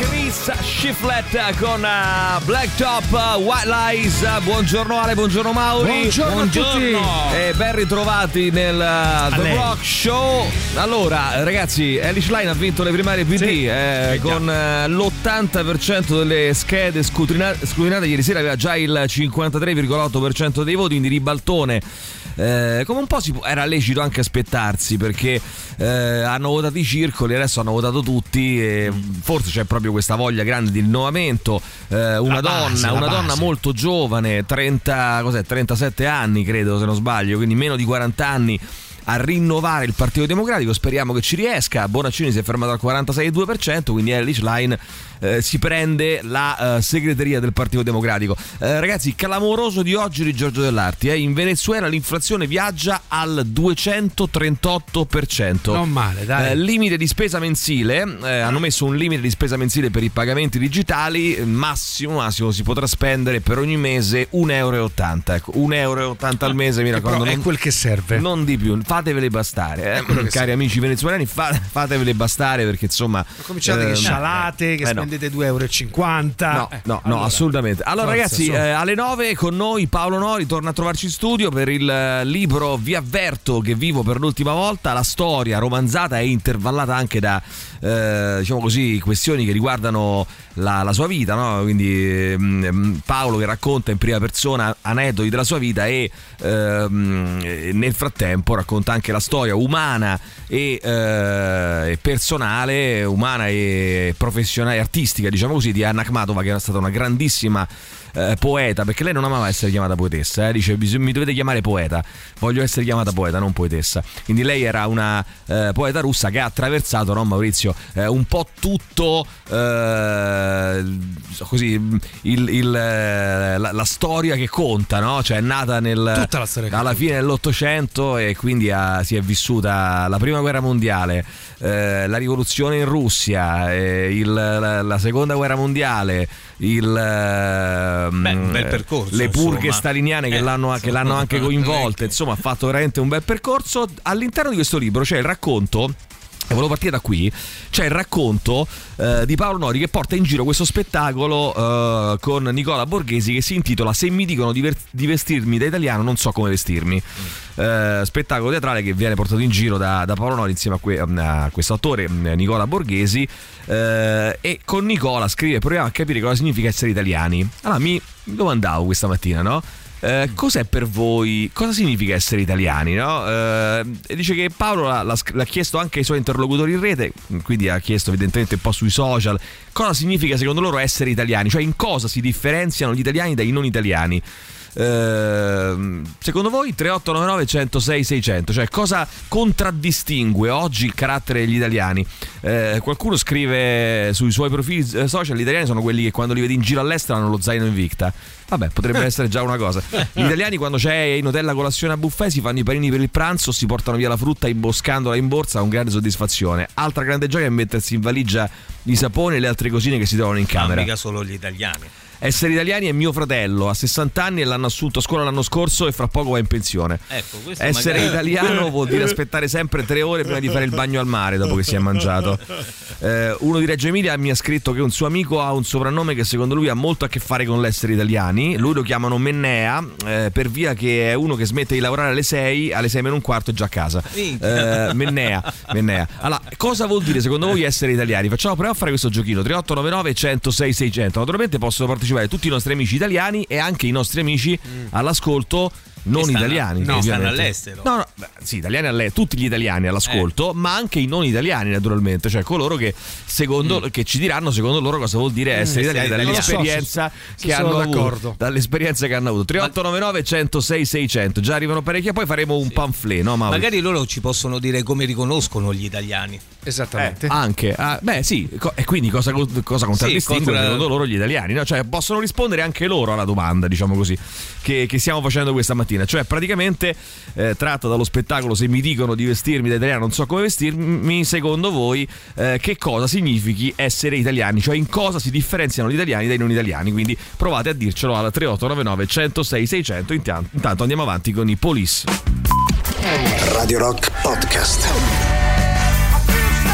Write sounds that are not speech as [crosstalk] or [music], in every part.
Chris Shiflett con uh, Blacktop uh, White Lies. Uh, buongiorno Ale, buongiorno Mauri. Buongiorno, a tutti. E ben ritrovati nel uh, The. Rock Show. Allora, ragazzi, Elish Line ha vinto le primarie PD Sì. eh, Eh, con eh, l'80% delle schede scrutina- scrutinate. Ieri sera aveva già il 53,8% dei voti, quindi ribaltone. Eh, come un po' si era lecito anche aspettarsi perché eh, hanno votato i circoli, adesso hanno votato tutti e forse c'è proprio questa voglia grande di rinnovamento. Eh, una donna, base, la una donna base. molto giovane, 30, cos'è, 37 anni credo se non sbaglio, quindi meno di 40 anni a rinnovare il Partito Democratico, speriamo che ci riesca. Bonaccini si è fermato al 46,2%, quindi Ellis Line eh, si prende la eh, segreteria del Partito Democratico. Eh, ragazzi, clamoroso di oggi di Giorgio Dell'Arti. eh. In Venezuela l'inflazione viaggia al 238%. Non male, dai. Eh, limite di spesa mensile, eh, hanno messo un limite di spesa mensile per i pagamenti digitali, eh, massimo, massimo si potrà spendere per ogni mese 1,80 euro. Ecco, 1,80 euro al mese, mi raccomando. Però è non- quel che serve. non di più, fatevele bastare, eh. cari amici venezuelani, fa- fatevele bastare perché insomma. Cominciate ehm, che scialate, che eh, no. Spendete 2,50 euro. No, Eh, no, no, allora, assolutamente. Allora, forza, ragazzi, eh, alle 9 con noi Paolo Nori torna a trovarci in studio per il eh, libro Vi avverto che vivo per l'ultima volta. La storia romanzata e intervallata anche da, eh, diciamo così, questioni che riguardano la, la sua vita, no? Quindi ehm, Paolo che racconta in prima persona aneddoti della sua vita e ehm, e nel frattempo racconta anche la storia umana e, eh, e personale, umana e professionale, artistica, diciamo così, di Anna Akhmatova, che era stata una grandissima eh, poeta, perché lei non amava essere chiamata poetessa, eh, dice "Bis- mi dovete chiamare poeta, voglio essere chiamata poeta, non poetessa. Quindi lei era una eh, poeta russa che ha attraversato, no Maurizio, eh, un po' tutto eh, così il- il, la, la storia che conta, no? Cioè è nata nel, alla fine dell'Ottocento e quindi ha- si è vissuta la prima guerra mondiale, la rivoluzione in Russia, il- la, la seconda guerra mondiale, il, ehm, Beh, percorso, le purghe insomma. staliniane che, Eh, l'hanno, che l'hanno anche [laughs] coinvolte, insomma ha fatto veramente un bel percorso. All'interno di questo libro c'è il racconto e volevo partire da qui. C'è il racconto eh, di Paolo Nori che porta in giro questo spettacolo eh, con Nicola Borghesi che si intitola Se mi dicono di, ver- di vestirmi da italiano non so come vestirmi. Eh, spettacolo teatrale che viene portato in giro da, da Paolo Nori insieme a, que- a questo attore mm, Nicola Borghesi eh, e con Nicola scrive proviamo a capire cosa significa essere italiani. Allora mi domandavo questa mattina, no? Eh, cos'è per voi? Cosa significa essere italiani? No? Eh, dice che Paolo l'ha, l'ha chiesto anche ai suoi interlocutori in rete, quindi ha chiesto evidentemente un po' sui social, cosa significa secondo loro essere italiani, cioè in cosa si differenziano gli italiani dai non italiani. Ehm, secondo voi 3899 106 600 cioè cosa contraddistingue oggi il carattere degli italiani? Eh, qualcuno scrive sui suoi profili social gli italiani sono quelli che quando li vedi in giro all'estero hanno lo zaino in Victa vabbè potrebbe [laughs] essere già una cosa. Gli italiani quando c'è in hotel la colazione a buffet si fanno i panini per il pranzo si portano via la frutta imboscandola in borsa con grande soddisfazione. Altra grande gioia è mettersi in valigia i saponi e le altre cosine che si trovano in camera. mica solo gli italiani. Essere italiani è mio fratello, ha 60 anni e l'hanno assunto a scuola l'anno scorso e fra poco va in pensione. Ecco, Essere magari- italiano vuol dire aspettare sempre tre ore prima di fare il bagno al mare dopo che si è mangiato. Eh, uno di Reggio Emilia mi ha scritto che un suo amico ha un soprannome che secondo lui ha molto a che fare con l'essere italiani. Lui lo chiamano Mennea eh, per via che è uno che smette di lavorare alle 6, alle 6 meno un quarto è già a casa. Eh, Mennea, Mennea. Allora, cosa vuol dire secondo voi essere italiani? Facciamo proviamo a fare questo giochino 3899 106 600. Naturalmente possono partecipare tutti i nostri amici italiani e anche i nostri amici all'ascolto non stanno- italiani. no, stanno all'estero. No, no, sì, italiani alle- tutti gli italiani all'ascolto, ma anche i non italiani naturalmente, cioè coloro che secondo che ci diranno secondo loro cosa vuol dire essere essere italiani italiani. dall'esperienza so, che hanno avuto, dall'esperienza che hanno avuto. 3899 106 600. Già arrivano parecchie, poi faremo un pamphlet, no? Magari loro ci possono dire come riconoscono gli italiani. Esattamente. Eh, anche. Ah, beh, sì, co- e quindi cosa, cosa contraddistingue contra- secondo loro gli italiani? no? Cioè, possono rispondere anche loro alla domanda, diciamo così, che, che stiamo facendo questa mattina. Cioè, praticamente, eh, tratto dallo spettacolo, se mi dicono di vestirmi da italiano, non so come vestirmi, secondo voi, eh, che cosa significhi essere italiani? Cioè, in cosa si differenziano gli italiani dai non italiani? Quindi provate a dircelo alla 3899 106 600. Intanto, intanto andiamo avanti con i Police. Radio Rock Podcast.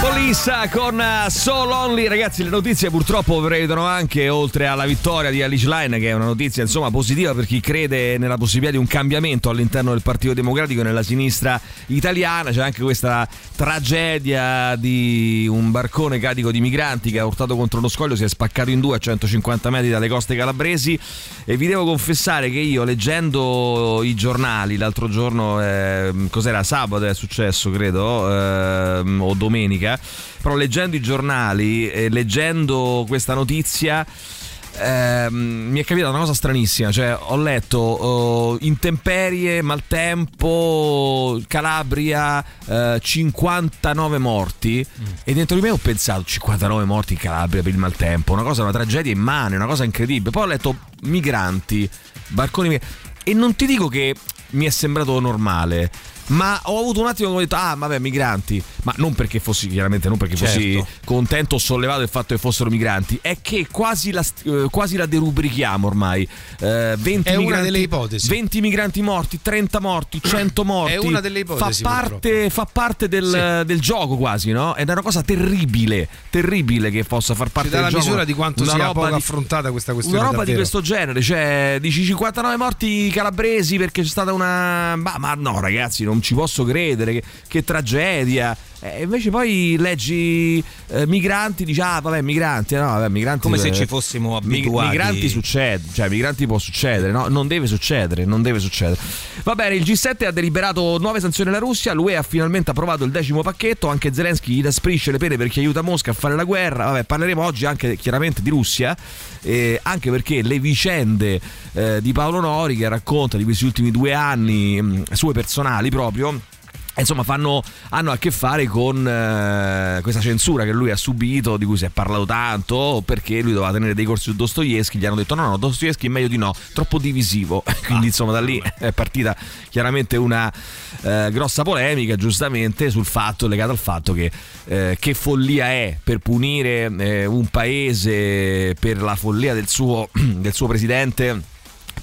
Polissa con uh, So Lonely, ragazzi. Le notizie purtroppo prevedono anche, oltre alla vittoria di Alice Line, che è una notizia insomma positiva per chi crede nella possibilità di un cambiamento all'interno del Partito Democratico e nella sinistra italiana. C'è anche questa tragedia di un barcone carico di migranti che ha urtato contro uno scoglio, si è spaccato in due a 150 metri dalle coste calabresi. E vi devo confessare che io, leggendo i giornali l'altro giorno, eh, cos'era sabato è successo, credo, eh, o domenica però leggendo i giornali e leggendo questa notizia ehm, mi è capitata una cosa stranissima, cioè ho letto oh, intemperie, maltempo, Calabria, eh, 59 morti. E dentro di me ho pensato 59 morti in Calabria per il maltempo, una cosa, una tragedia immane, una cosa incredibile. Poi ho letto migranti, barconi e non ti dico che mi è sembrato normale. Ma ho avuto un attimo che ho detto, ah, vabbè, migranti. Ma non perché fossi, chiaramente, non perché fossi Certo. contento o sollevato del fatto che fossero migranti, è che quasi la, eh, quasi la derubrichiamo ormai. Eh, 20 È una migranti, delle ipotesi. 20 migranti morti, 30 morti, 100 morti. È una delle ipotesi, Fa parte, fa parte del, del gioco quasi, no? Ed è una cosa terribile, terribile che possa far parte Ci dà del la gioco. misura di quanto Una sia poco di- affrontata questa questione. una roba di davvero. questo genere, cioè dici 59 morti calabresi perché c'è stata una. Ma, ma no, ragazzi, non ci posso credere. Che, che tragedia. E invece poi leggi eh, migranti, dici ah vabbè migranti, no vabbè migranti Come se eh, ci fossimo abituati. migranti succede, cioè migranti può succedere, no? Non deve succedere, non deve succedere. Va bene, il G7 ha deliberato nuove sanzioni alla Russia, l'UE ha finalmente approvato il decimo pacchetto, anche Zelensky inasprisce le pene per chi aiuta Mosca a fare la guerra. Vabbè, parleremo oggi anche chiaramente di Russia, eh, anche perché le vicende eh, di Paolo Nori che racconta di questi ultimi due anni, mh, sue personali proprio. Insomma, fanno, hanno a che fare con eh, questa censura che lui ha subito, di cui si è parlato tanto, perché lui doveva tenere dei corsi su Dostoevsky. Gli hanno detto: no, no, Dostoevsky è meglio di no, troppo divisivo. [laughs] Quindi, insomma, da lì è partita chiaramente una eh, grossa polemica, giustamente, sul fatto, legato al fatto che eh, che follia è per punire eh, un paese per la follia del suo, [clears throat] del suo presidente.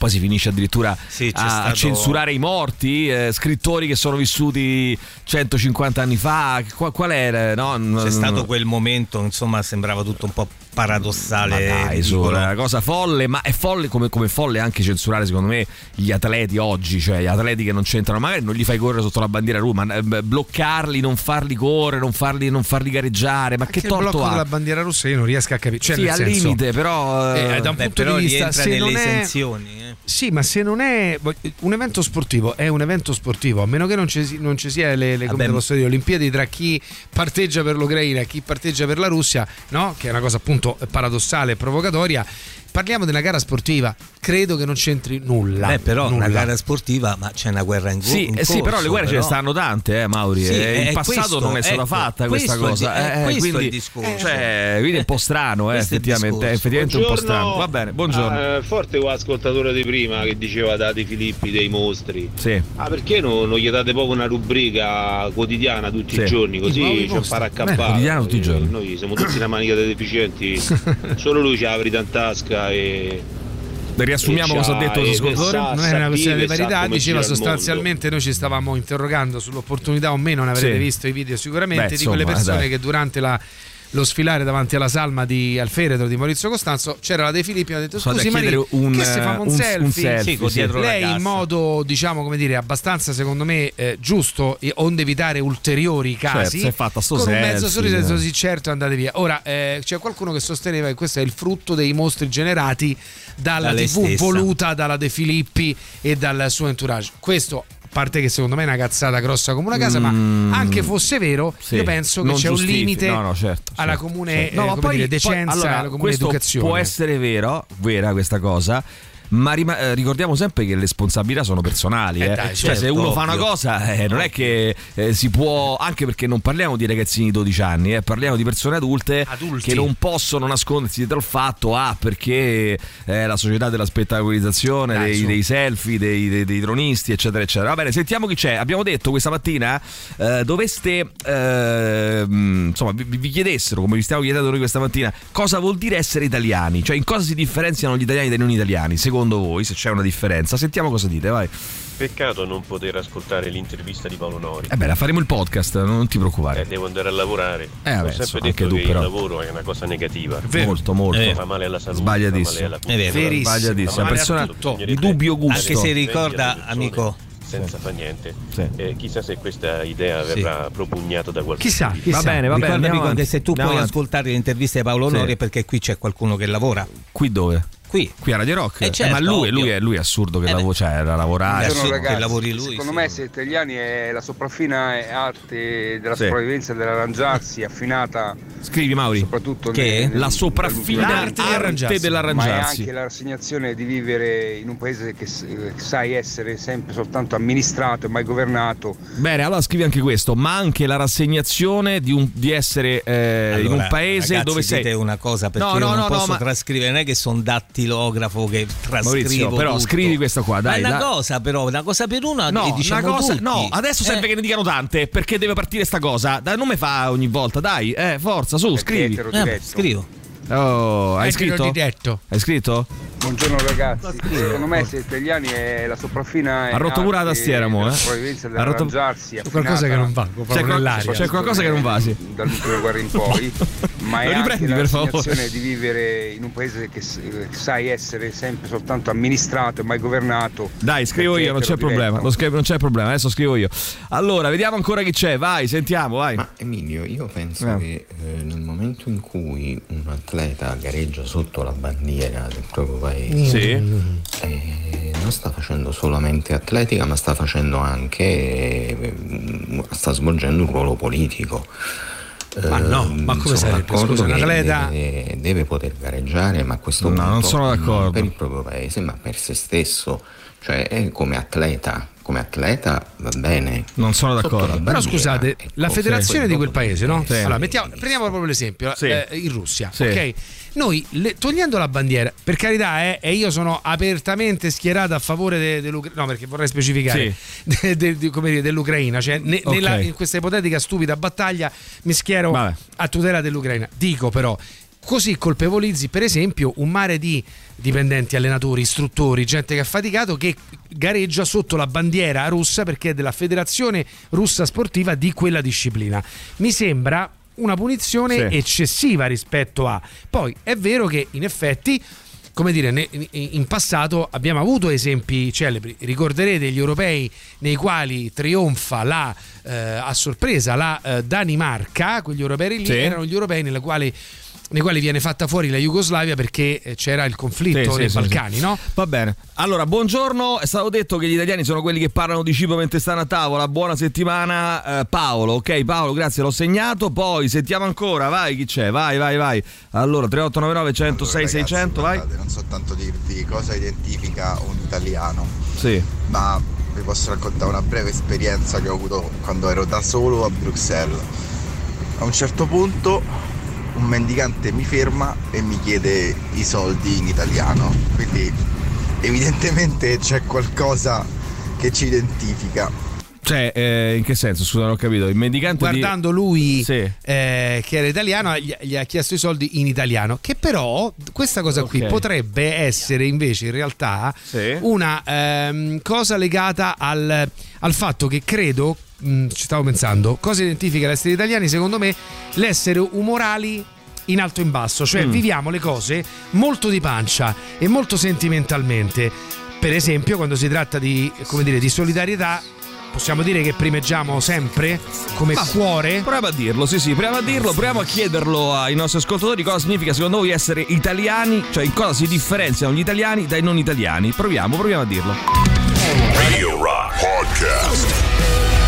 Poi si finisce addirittura Sì, a, a stato- censurare i morti, eh, scrittori che sono vissuti 150 anni fa. Qual, qual era? No? C'è stato quel momento, insomma, sembrava tutto un po' paradossale. Ma dai, è una cosa folle, ma è folle come, come folle anche censurare secondo me gli atleti oggi, cioè gli atleti che non c'entrano, magari non li fai correre sotto la bandiera Roma, ma eh, bloccarli, non farli correre, non farli, non farli gareggiare, ma Anche che torto ha? bandiera russa io non riesco a capire. Cioè, sì, al senso, limite, però... Eh, eh, da un Beh, punto di vista, se nelle non è- esenzioni. eh. Sì, ma se non è un evento sportivo, è un evento sportivo, a meno che non ci, non ci sia le, le, come Vabbè, dire, Olimpiadi tra chi parteggia per l'Ucraina e chi parteggia per la Russia, no? che è una cosa appunto paradossale e provocatoria. Parliamo una gara sportiva, credo che non c'entri nulla. Beh, però nulla. una gara sportiva, ma c'è una guerra in, go- Sì, in eh sì, però corso, le guerre ce ne però. stanno tante, eh, Mauri. Sì, eh, è in passato questo, non è stata ecco, fatta questa cosa. è eh, è questo quindi, il discorso. Cioè, quindi è un po' strano, eh, è effettivamente. È effettivamente un po' strano. Va bene, buongiorno. Ah, eh, forte quell'ascoltatore di prima che diceva dati Filippi dei mostri. Sì. Ah, perché non, non gli date proprio una rubrica quotidiana tutti Sì. i giorni? Così c'è un mostri. paraccappare. Beh, quotidiana tutti i giorni. Noi siamo tutti una manica di deficienti. [laughs] Solo lui c'ha la verità in tasca e. Riassumiamo cosa ha detto lo ascoltatore. sa- non era una questione di verità, diceva sostanzialmente noi ci stavamo interrogando sull'opportunità o meno, ne avrete Sì. visto i video sicuramente, Beh, di quelle persone dai. che durante la- lo sfilare davanti alla salma di Alferetro di Maurizio Costanzo c'era la De Filippi e ha detto Sono scusi Maria, un, che si fa un, un- un selfie? selfie, Sì, sì. dietro la Lei in modo diciamo come dire abbastanza secondo me eh, giusto onde evitare ulteriori casi Certo, si è fatta sto con un mezzo selfie, sorriso eh. sì certo andate via ora eh, c'è qualcuno che sosteneva che questo è il frutto dei mostri generati dalla Da lei tv stessa. voluta dalla De Filippi e dal suo entourage questo parte che secondo me è una cazzata grossa come una casa Mm, ma anche fosse vero sì, io penso che non c'è un giustifica- limite no, no, certo, alla certo, comune certo. No, eh, ma come poi- dire, poi, decenza allora, alla comune questo educazione può essere vero, vera questa cosa. Ma rima- eh, ricordiamo sempre che le responsabilità sono personali. Eh eh. dai, cioè, se certo, uno fa una ovvio. cosa, eh, non è che eh, si può, anche perché non parliamo di ragazzini di 12 anni, eh, parliamo di persone adulte Adulti. che non possono nascondersi dietro il fatto, ah, perché la società della spettacolarizzazione, Dai, dei, dei selfie, dei, dei- dei dronisti, eccetera, eccetera. Va bene, sentiamo chi c'è. Abbiamo detto questa mattina, doveste, mh, insomma, vi, vi chiedessero, come vi stiamo chiedendo noi questa mattina, cosa vuol dire essere italiani? Cioè, in cosa si differenziano gli italiani dai non italiani? Secondo voi, se c'è una differenza? Sentiamo cosa dite, vai. Peccato non poter ascoltare l'intervista di Paolo Nori. Eh beh, la faremo il podcast, non ti Eh, preoccupare. devo andare a lavorare. Eh, vabbè, Ho sempre insomma, detto anche tu, che però. il lavoro è una cosa negativa. Molto, molto. Eh. Fa male alla salute, Sbagliatissimo. male alla È vero. Verissimo. Sbagliatissimo. Male a persona di dubbio gusto. Anche se ricorda, amico, Senza fa niente. Sì. Eh, chissà se questa idea verrà propugnata da qualcuno. Chissà, chissà. Va bene, va bene. ricorda andiamo amico, avanti. che se tu Andiamo puoi avanti. ascoltare le interviste di Paolo Sì. Nori è perché qui c'è qualcuno che lavora. Qui dove? Qui. Qui a Radio Rock? Eh, certo, ma lui, ovvio. lui è, lui è assurdo che Eh, lavora, beh. cioè, era lavorare. Eh, sì, ragazzi, che lavori lui, secondo sì. me essere italiani è la sopraffina arte della Sì. sopravvivenza dell'arrangiarsi, affinata Scrivi Mauri. soprattutto Che? nel- nel- La sopraffina arte arrangiarsi. ma è dell'arrangiarsi. anche la rassegnazione di vivere in un paese che eh, sai essere sempre soltanto amministrato e mai governato. Bene, allora scrivi anche questo, ma anche la rassegnazione di, un- di essere eh, in Allora, un paese ragazzi, dove sei. una cosa perché No, io no, non no, no, posso ma- trascrivere, non è che sono dattilografo che trascrivo Maurizio, però tutto. scrivi questa qua, dai, Ma è una dai. cosa però, una cosa per una No, diciamo una cosa, tutti. no, adesso serve Eh, che ne dicano tante perché deve partire sta cosa. Dai, non mi fa ogni volta, dai, eh, forza, su, perché scrivi. eh, scrivo. Oh, hai Etero scritto? diretto. Hai scritto? Buongiorno ragazzi, secondo me essere italiani è la sopraffina Ha rotto pure la tastiera, mo, eh. Ha rotto- C'è qualcosa che non va, C'è, qual- c'è qualcosa che non va, sì. dall'ultima guerra in poi, [laughs] ma è Lo anche riprendi, la per favore? di vivere in un paese che s- che sai essere sempre soltanto amministrato e mai governato. Dai, scrivo io, non c'è problema. Lo scrivo- non c'è problema, adesso scrivo io. Allora, vediamo ancora chi c'è. Vai, sentiamo, vai. Ma Emilio, io penso Eh. che eh, nel momento in cui un atleta gareggia sotto la bandiera del proprio paese, Sì. eh, non sta facendo solamente atletica, ma sta facendo anche, eh, sta svolgendo un ruolo politico. Ma no, Eh, ma come sono sarebbe? Scusa, un atleta- deve, deve poter gareggiare, ma a questo No, punto non sono d'accordo. per il proprio paese, ma per se stesso, cioè eh, come atleta, come atleta va bene. Non sono d'accordo. Però scusate, ecco, la federazione di quel paese, no? Sì. Allora, mettiamo, prendiamo proprio l'esempio, Sì. eh, in Russia, Sì. ok? Noi, le- togliendo la bandiera, per carità, eh, e io sono apertamente schierato a favore de- dell'Ucraina, no, perché vorrei specificare, [laughs] de- de- come dire, dell'Ucraina, cioè ne- Ok. nella- in questa ipotetica stupida battaglia mi schiero Vabbè. a tutela dell'Ucraina. Dico però, così colpevolizzi per esempio un mare di dipendenti, allenatori, istruttori, gente che ha faticato che gareggia sotto la bandiera russa perché è della federazione russa sportiva di quella disciplina. Mi sembra una punizione Sì. eccessiva rispetto a... Poi è vero che in effetti come dire, in- passato abbiamo avuto esempi celebri. Ricorderete gli europei nei quali trionfa la, eh, a sorpresa la eh, Danimarca, quegli europei lì Sì. erano gli europei nelle quali- nei quali viene fatta fuori la Jugoslavia perché eh, c'era il conflitto Sì, nei sì, Balcani, sì. no? Va bene. Allora, buongiorno. È stato detto che gli italiani sono quelli che parlano di cibo mentre stanno a tavola. Buona settimana, eh, Paolo. Ok, Paolo, grazie, l'ho segnato. Poi sentiamo ancora. Vai, chi c'è? Vai, vai, vai. Allora, 3899 106 600, vai. non so tanto dirvi cosa identifica un italiano, Sì. ma vi posso raccontare una breve esperienza che ho avuto quando ero da solo a Bruxelles. A un certo punto un mendicante mi ferma e mi chiede i soldi in italiano, quindi evidentemente c'è qualcosa che ci identifica. Cioè, eh, in che senso? Scusa, non ho capito. Il mendicante di- Guardando lui Sì. eh, che era italiano, gli, gli ha chiesto i soldi in italiano. Che però questa cosa qui Ok. potrebbe essere invece in realtà Sì. una ehm, cosa legata al, al fatto che credo, mh, ci stavo pensando, cosa identifica l'essere italiani? Secondo me l'essere umorali in alto e in basso, cioè Mm. viviamo le cose molto di pancia e molto sentimentalmente. Per esempio, quando si tratta di, come dire, di solidarietà, possiamo dire che primeggiamo sempre come Ma- cuore. Proviamo a dirlo, sì, sì, proviamo a dirlo, proviamo a chiederlo ai nostri ascoltatori cosa significa secondo voi essere italiani, cioè in cosa si differenziano gli italiani dai non italiani. Proviamo, proviamo a dirlo. Radio Rock Podcast.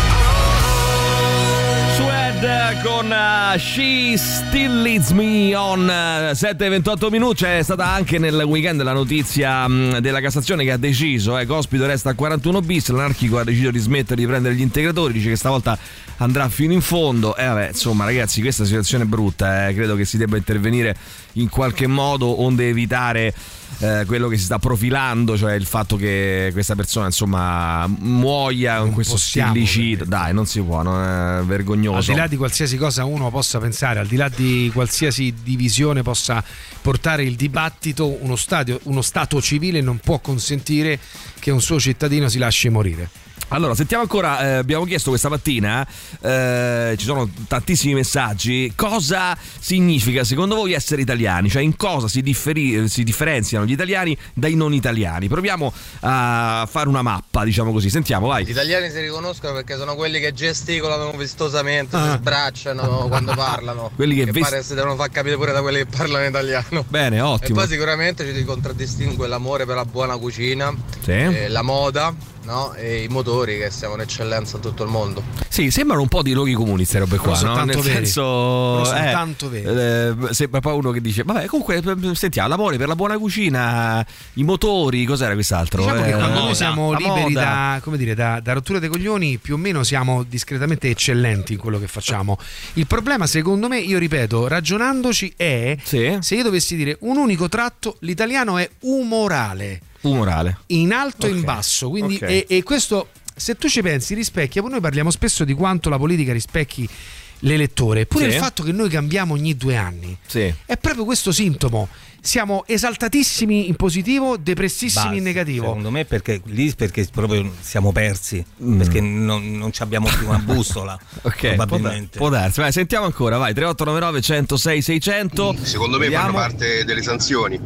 Con uh, She Still Leads Me on uh, 7-28 minuti. C'è stata anche nel weekend la notizia um, della Cassazione che ha deciso, eh, Cospito resta a 41 bis, l'anarchico ha deciso di smettere di prendere gli integratori, dice che stavolta andrà fino in fondo. E eh, vabbè, insomma, ragazzi, questa situazione è brutta, eh. credo che si debba intervenire in qualche modo onde evitare eh, quello che si sta profilando, cioè il fatto che questa persona insomma muoia con questo stillicida. Dai, non si può, non è vergognoso. Al di là di qualsiasi cosa uno possa pensare, al di là di qualsiasi divisione possa portare il dibattito, uno, stadio, uno Stato civile non può consentire che un suo cittadino si lasci morire. Allora, sentiamo ancora, eh, abbiamo chiesto questa mattina, eh, ci sono tantissimi messaggi, cosa significa secondo voi essere italiani? Cioè in cosa si, differi- si, differenziano gli italiani dai non italiani? Proviamo a fare una mappa, diciamo così, sentiamo, vai. Gli italiani si riconoscono perché sono quelli che gesticolano vistosamente, ah. si sbracciano [laughs] quando parlano. quelli che, che vest- pare si devono far capire pure da quelli che parlano italiano. Bene, ottimo. E poi sicuramente ci contraddistingue l'amore per la buona cucina, sì. eh, la moda no? e i motori che siamo un'eccellenza in tutto il mondo. Sì, sembrano un po' di luoghi comuni queste robe qua, no? Nel veri. senso eh, tanto veri. Eh, sembra poi uno che dice "Vabbè, comunque sentiamo, l'amore per la buona cucina, i motori, cos'era quest'altro?" Diciamo che Eh, quando moda, noi siamo la liberi da, come dire, da, da rottura dei coglioni, più o meno siamo discretamente eccellenti in quello che facciamo. Il problema, secondo me, io ripeto, ragionandoci, è Sì. se io dovessi dire un unico tratto, l'italiano è umorale, umorale. in alto e in basso. Quindi, Ok. e, e questo, se tu ci pensi, rispecchia. Noi parliamo spesso di quanto la politica rispecchi l'elettore, eppure Sì. il fatto che noi cambiamo ogni due anni Sì. è proprio questo sintomo. Siamo esaltatissimi in positivo, depressissimi Basta, in negativo. Secondo me perché lì perché proprio siamo persi, perché non, non ci abbiamo più una bussola, Mm. [laughs] Ok, può, probabilmente. può darsi. Vai, sentiamo ancora, vai, 3899 106 600. Secondo me Vediamo. fanno parte delle sanzioni.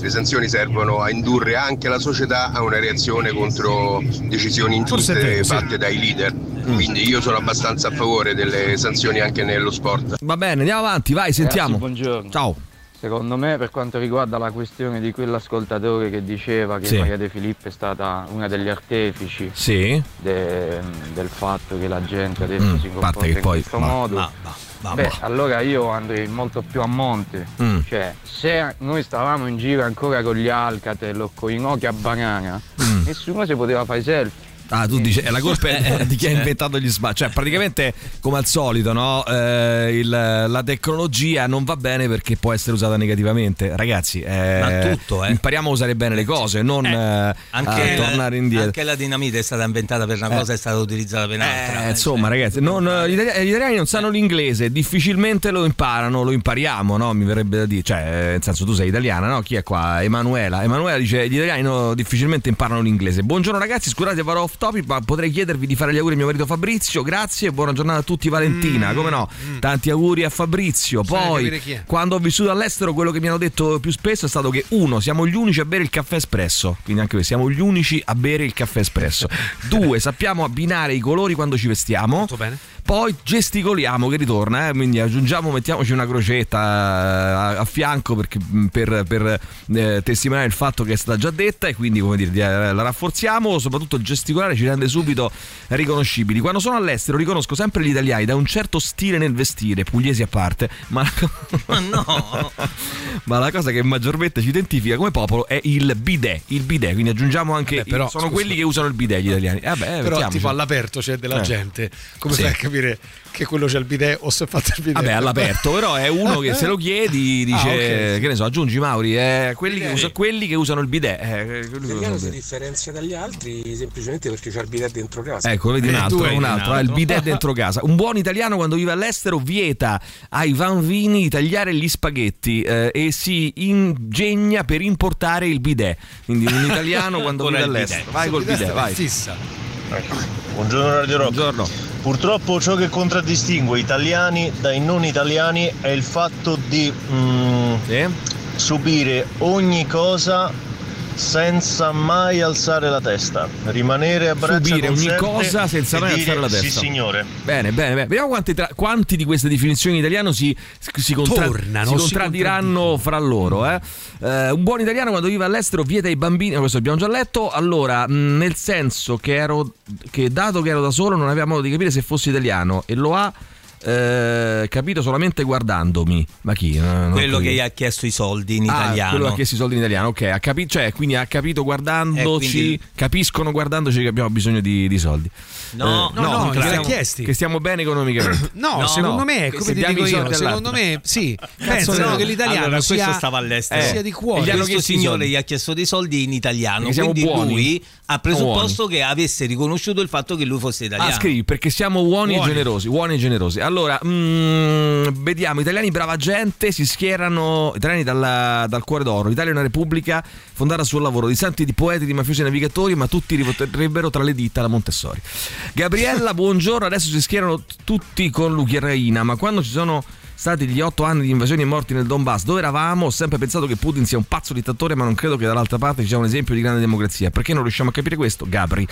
Le sanzioni servono a indurre anche la società a una reazione contro decisioni ingiuste vero, sì. fatte dai leader. Mm. Quindi io sono abbastanza a favore delle sanzioni anche nello sport. Va bene, andiamo avanti, vai, sentiamo. Ragazzi, buongiorno. Ciao. Secondo me, per quanto riguarda la questione di quell'ascoltatore che diceva che Sì. Maria De Filippo è stata una degli artefici Sì. de- del fatto che la gente adesso Mm, si comporta in poi- questo ma- modo, ma- ma- beh, allora io andrei molto più a monte. Mm. Cioè, se noi stavamo in giro ancora con gli Alcatel o con i Nokia banana, Mm. nessuno si poteva fare i selfie. Ah, tu dici, è la colpa è [laughs] di chi ha inventato gli sbagli. Cioè, praticamente, come al solito, no? Eh, il- la tecnologia non va bene perché può essere usata negativamente. Ragazzi, eh, Ma tutto, eh. impariamo a usare bene le cose, non eh, Anche, a tornare indietro. anche la dinamite è stata inventata per una Eh. cosa e è stata utilizzata per un'altra. Eh, insomma, ragazzi, non- gli, itali- gli italiani non sanno l'inglese, difficilmente lo imparano, lo impariamo, no? Mi verrebbe da dire, cioè, eh, nel senso, tu sei italiana, no? Chi è qua? Emanuela. Emanuela dice: Gli italiani no, difficilmente imparano l'inglese. Buongiorno, ragazzi, scusate, vado off topic, ma potrei chiedervi di fare gli auguri a mio marito Fabrizio. Grazie, buona giornata a tutti, Valentina. Come no? Tanti auguri a Fabrizio. Poi, quando ho vissuto all'estero, quello che mi hanno detto più spesso è stato che, uno, siamo gli unici a bere il caffè espresso. Quindi anche noi siamo gli unici a bere il caffè espresso. [laughs] Due, sappiamo abbinare i colori quando ci vestiamo. Molto bene. Poi gesticoliamo che ritorna, eh, quindi aggiungiamo, mettiamoci una crocetta eh, a, a fianco perché- per, per, eh, testimoniare il fatto che è stata già detta e quindi come dire, di- eh, la rafforziamo, soprattutto il gesticolare ci rende subito riconoscibili. Quando sono all'estero riconosco sempre gli italiani da un certo stile nel vestire, pugliesi a parte, ma la, Ma no! [laughs] ma la cosa che maggiormente ci identifica come popolo è il bidet, il bidet, quindi aggiungiamo anche, Vabbè, però, sono scusa. quelli che usano il bidet gli italiani. Beh, Però mettiamoci. tipo all'aperto c'è della Eh. gente. Come Sì. fai a capire che quello c'è il bidet o se è fatto il bidet? Vabbè, all'aperto, però è uno che se lo chiedi dice, Ah, ok. che ne so, aggiungi Mauri, eh, quelli, che usa- quelli che usano il bidet. eh, quelli che usano L'italiano il si bidet. differenzia dagli altri semplicemente perché c'ha il bidet dentro casa. Ecco, vedi un Eh, altro, tu hai un un altro, ha il bidet dentro casa. Un buon italiano quando vive all'estero vieta ai bambini di tagliare gli spaghetti eh, e si ingegna per importare il bidet. Quindi un italiano quando [laughs] vive all'estero. bidet. Vai col bidet, vai. Fissa. Buongiorno Radio Rock. Buongiorno. Purtroppo ciò che contraddistingue italiani dai non italiani è il fatto di mm, subire ogni cosa senza mai alzare la testa, rimanere a braccia Subire ogni cosa senza mai dire, alzare la testa. Sì, signore. Bene, bene, bene. Vediamo quanti, tra- quanti di queste definizioni in italiano si, si, contra- Tornano, si si contraddiranno fra loro. eh. Eh, un buon italiano quando vive all'estero vieta ai bambini. Questo abbiamo già letto. Allora, mh, nel senso che ero. che dato che ero da solo non aveva modo di capire se fossi italiano e lo ha. Eh, capito solamente guardandomi. Ma chi? No, quello che gli ha chiesto i soldi in Ah, italiano. quello che ha chiesto i soldi in italiano, ok, ha capi- cioè, quindi ha capito guardandoci, Eh, quindi- capiscono guardandoci che abbiamo bisogno di, di soldi. No, Eh, no, no, che gliel'ha chiesti. Che stiamo bene economicamente. No, No, secondo no, me, come se ti dico io, secondo all'altro. me sì, pensano no. che l'italiano allora, sia, questo stava all'estero. sia di cuore. E gli hanno questo signore gli ha chiesto dei soldi in italiano. Perché siamo Quindi buoni. lui ha Siamo presupposto che avesse riconosciuto il fatto che lui fosse italiano. Ah, scrivi perché siamo e Buoni. generosi. Uomini e generosi. Allora, mm, vediamo: italiani brava gente si schierano. Italiani dalla- dal cuore d'oro. L'Italia è una repubblica fondata sul lavoro di santi, di poeti, di mafiosi e navigatori, ma tutti rivoterebbero tra le dita la Montessori. Gabriella, buongiorno. Adesso si schierano tutti con l'Ucraina, ma quando ci sono stati gli otto anni di invasioni e morti nel Donbass, dove eravamo? Ho sempre pensato che Putin sia un pazzo dittatore, ma non credo che dall'altra parte ci sia un esempio di grande democrazia. Perché non riusciamo a capire questo? Gabri.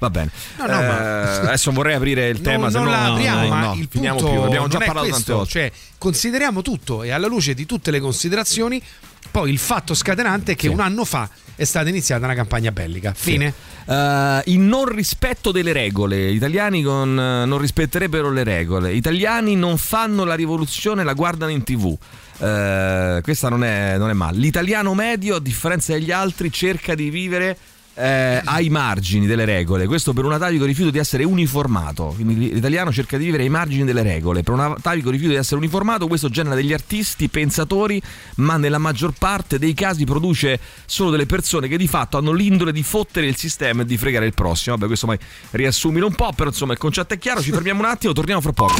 Va bene. No, no, Eh, ma- adesso vorrei aprire il tema, non, se non no la apriamo, no, ma no, il punto più. Abbiamo già parlato questo, tante volte. Cioè, consideriamo tutto e alla luce di tutte le considerazioni, poi il fatto scatenante è che un anno fa è stata iniziata una campagna bellica. Fine. Eh, il non rispetto delle regole. Gli italiani con- eh, non rispetterebbero le regole. Gli italiani non fanno la rivoluzione, la guardano in tv. Eh, questa non è, non è male. L'italiano medio, a differenza degli altri, cerca di vivere eh, ai margini delle regole. Questo per un atavico rifiuto di essere uniformato. Quindi l'italiano cerca di vivere ai margini delle regole. Per un atavico rifiuto di essere uniformato, questo genera degli artisti, pensatori, ma nella maggior parte dei casi produce solo delle persone che di fatto hanno l'indole di fottere il sistema e di fregare il prossimo. Vabbè, questo mai riassumilo un po', però insomma il concetto è chiaro. Ci fermiamo un attimo, torniamo fra poco.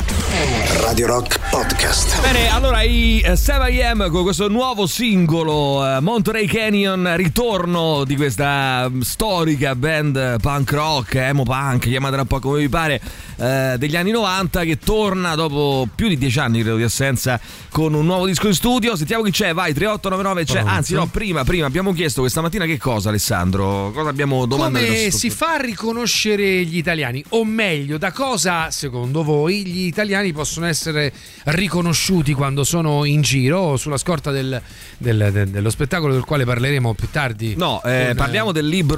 Radio Rock Podcast. Bene, allora i eh, 7am con questo nuovo singolo eh, Monterey Canyon, ritorno di questa mm, storica band punk rock, emo punk, chiamatela un po' come vi pare, eh, degli anni 90 che torna dopo più di dieci anni credo di assenza con un nuovo disco in studio. Sentiamo chi c'è, vai 3899 c'è. Pronto? Anzi no, prima, prima abbiamo chiesto questa mattina che cosa Alessandro? Cosa abbiamo domandato? Come si fa a riconoscere gli italiani? O meglio, da cosa, secondo voi, gli italiani possono essere riconosciuti quando sono in giro sulla scorta del- del- del- dello spettacolo del quale parleremo più tardi? No, eh, Con- parliamo del libro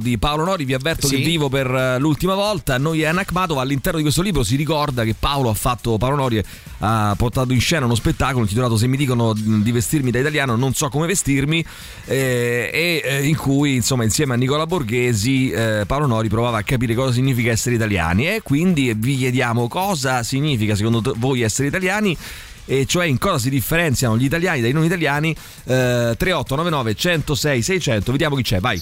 di Paolo Nori, vi avverto Sì. che vivo per eh, l'ultima volta, noi Anacmatova all'interno di questo libro si ricorda che Paolo ha fatto, Paolo Nori ha portato in scena uno spettacolo intitolato Se mi dicono di vestirmi da italiano non so come vestirmi eh, e eh, in cui insomma insieme a Nicola Borghesi eh, Paolo Nori provava a capire cosa significa essere italiani. E quindi vi chiediamo cosa significa secondo voi essere italiani e cioè in cosa si differenziano gli italiani dai non italiani eh, 3899 106 600 vediamo chi c'è vai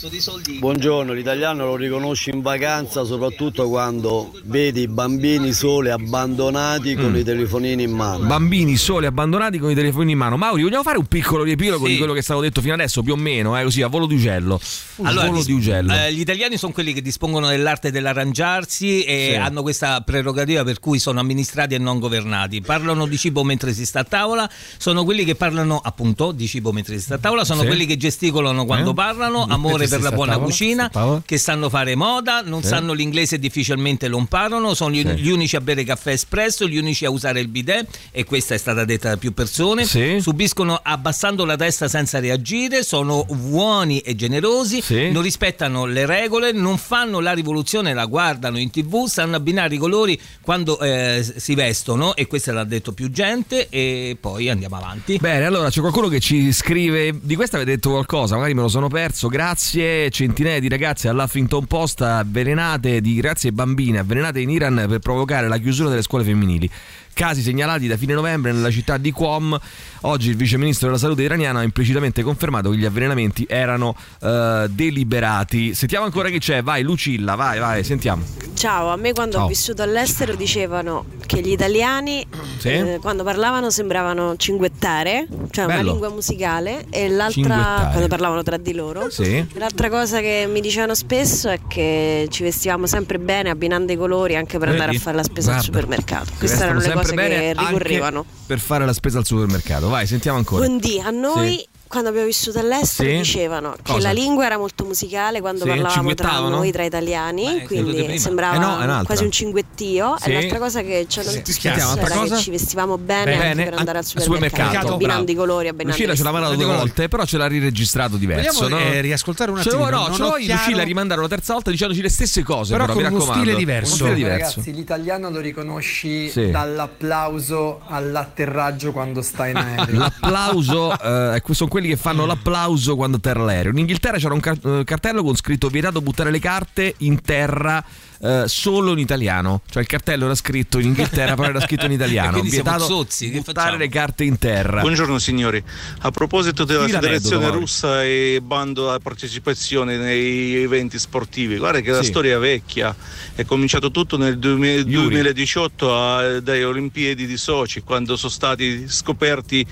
Buongiorno, l'italiano lo riconosci in vacanza soprattutto quando vedi i bambini soli abbandonati con Mm. i telefonini in mano. bambini soli abbandonati con i telefoni in mano Mauri vogliamo fare un piccolo riepilogo Sì. di quello che è stato detto fino adesso più o meno eh, così a volo di ugello un volo dis- di ugello eh, gli italiani sono quelli che dispongono dell'arte dell'arrangiarsi e Sì. hanno questa prerogativa per cui sono amministrati e non governati. Parlano di cibo mentre si sta a tavola, sono quelli che parlano appunto di cibo mentre si sta a tavola, sono Sì. quelli che gesticolano quando Eh? parlano, amore si per la buona tavola? cucina, che sanno fare moda, non Sì. sanno l'inglese e difficilmente lo imparano, sono gli, Sì. gli unici a bere caffè espresso, gli unici a usare il bidet e questa è stata detta da più persone, subiscono abbassando la testa senza reagire, sono buoni e generosi, non rispettano le regole, non fanno la rivoluzione, la guardano in tv, sanno abbinare i colori quando eh, si vestono e questo l'ha detto più gente e poi andiamo avanti. Bene, allora c'è qualcuno che ci scrive di questo avete detto qualcosa, magari me lo sono perso. Grazie, centinaia di ragazze all'Huffington Post avvelenate di ragazze bambine avvelenate in Iran per provocare la chiusura delle scuole femminili. Casi segnalati da fine novembre nella città di Qom. Oggi il vice ministro della salute iraniano ha implicitamente confermato che gli avvelenamenti erano eh, deliberati. Sentiamo ancora chi c'è. Vai, Lucilla, vai, vai, sentiamo. Ciao, a me quando Ciao. ho vissuto all'estero dicevano che gli italiani Sì? eh, quando parlavano sembravano cinguettare, cioè una Bello. lingua musicale, e l'altra quando parlavano tra di loro. Sì. L'altra cosa che mi dicevano spesso è che ci vestivamo sempre bene abbinando i colori anche per andare Vedi? a fare la spesa al Guarda, supermercato. si Queste erano le cose sempre che bene anche ricorrevano. Per fare la spesa al supermercato. Vai, sentiamo ancora. Buondì, a noi Sì. Quando abbiamo vissuto all'estero Sì? dicevano che Cosa? la lingua era molto musicale quando Sì, parlavamo tra noi, tra italiani, te quindi sembrava Eh no, quasi un cinguettio. Sì. E l'altra cosa che ci hanno Sì. spesso un'altra era cosa? che ci vestivamo bene, Bene, anche per andare al supermercato, supermercato, abbinando bravo. i colori, abbinando Lucilla ce l'ha mandato due volte, però ce l'ha riregistrato diverso. Vogliamo, no? eh, riascoltare un Ce lo attimino? vuoi- no, ce lo chiaro- Lucilla rimandare una terza volta dicendoci le stesse cose. Però Però, con mi uno raccomando. stile diverso. Uno stile diverso. Ragazzi, l'italiano lo riconosci Sì. dall'applauso all'atterraggio quando stai in aereo. L'applauso, eh, [laughs] sono quelli che fanno l'applauso quando atterra l'aereo. In Inghilterra c'era un car- eh, cartello con scritto vietato buttare le carte in terra eh, solo in italiano. Cioè il cartello era scritto in Inghilterra, però era scritto in [laughs] italiano. Vietato zozzi, che buttare le carte in terra. Buongiorno signori, a proposito della Sì, federazione Mauri. russa e bando alla partecipazione nei eventi sportivi, guarda che la Sì. storia è vecchia, è cominciato tutto nel 2000 2018 a- dai Olimpiadi di Sochi quando sono stati scoperti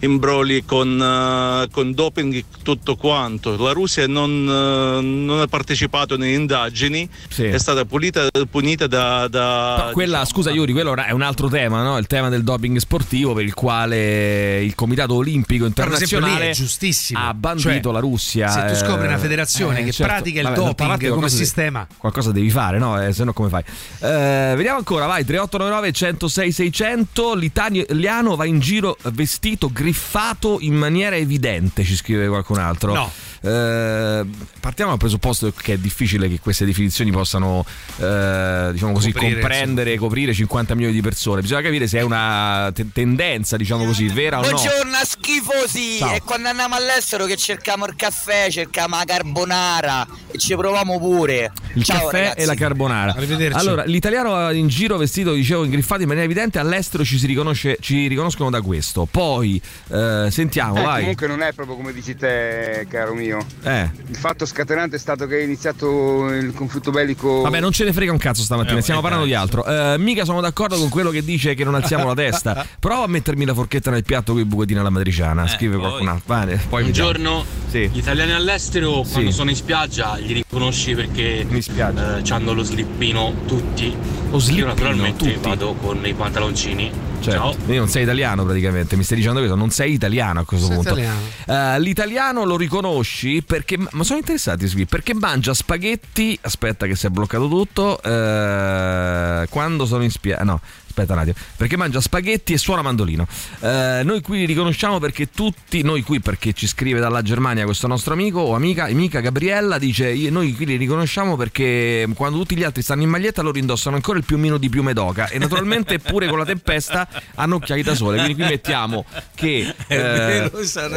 imbroli con, eh, con doping e tutto quanto. La Russia non, eh, non ha partecipato nelle indagini, è stata punita, punita da... da- quella, scusa Iuri, quello è un altro tema, no? il tema del doping sportivo per il quale il Comitato Olimpico Internazionale è giustissimo. ha bandito Cioè, la Russia. se tu scopri una eh, federazione che pratica il Vabbè, doping parte come qualcosa devi- sistema. qualcosa devi fare, no? Eh, se no come fai? Eh, vediamo ancora, vai, 3899 106 600, l'italiano va in giro vestito, griffato in maniera evidente, ci scrive qualcun altro. No. Eh, partiamo dal presupposto che è difficile che queste definizioni possano eh, diciamo così Coprire, comprendere e coprire 50 milioni di persone bisogna capire se è una te- tendenza diciamo così vera o no Buongiorno schifosi! Ciao. E quando andiamo all'estero che cerchiamo il caffè, cerchiamo la carbonara e ci proviamo pure. il Ciao caffè ragazzi. e la carbonara. Arrivederci. Allora, l'italiano in giro vestito, dicevo, ingriffato in maniera evidente, all'estero ci si riconosce, ci riconoscono da questo. Poi eh, sentiamo, Eh, vai. comunque non è proprio come dici te, caro mio. Eh. Il fatto scatenante è stato che è iniziato il conflitto bellico. Vabbè, non ce ne frega un cazzo stamattina, Eh, stiamo eh, parlando di altro. Eh, mica sono d'accordo con quello che dice che non alziamo la testa. [laughs] Prova a mettermi la forchetta nel piatto con i bucatini alla matriciana, scrive poi. qualcun altro. Vale, poi vediamo. Buongiorno, Sì. gli italiani all'estero Sì. quando sono in spiaggia li riconosci perché eh, hanno lo slippino tutti. Lo slippino, Io naturalmente tutti. vado con i pantaloncini. Certo. Ciao. Quindi non sei italiano praticamente, mi stai dicendo questo, non sei italiano a questo Sei punto. italiano. Eh, l'italiano lo riconosci perché, ma sono interessati qui, perché mangia spaghetti, aspetta che si è bloccato tutto, eh, quando sono in spiaggia, no, aspetta attimo, perché mangia spaghetti e suona mandolino. Eh, noi qui li riconosciamo perché tutti, noi qui perché ci scrive dalla Germania questo nostro amico o amica, amica Gabriella, dice "Io- noi qui li riconosciamo perché quando tutti gli altri stanno in maglietta loro indossano ancora il piumino di piume d'oca e naturalmente pure con la tempesta hanno occhiali da sole, quindi qui mettiamo che [laughs] eh,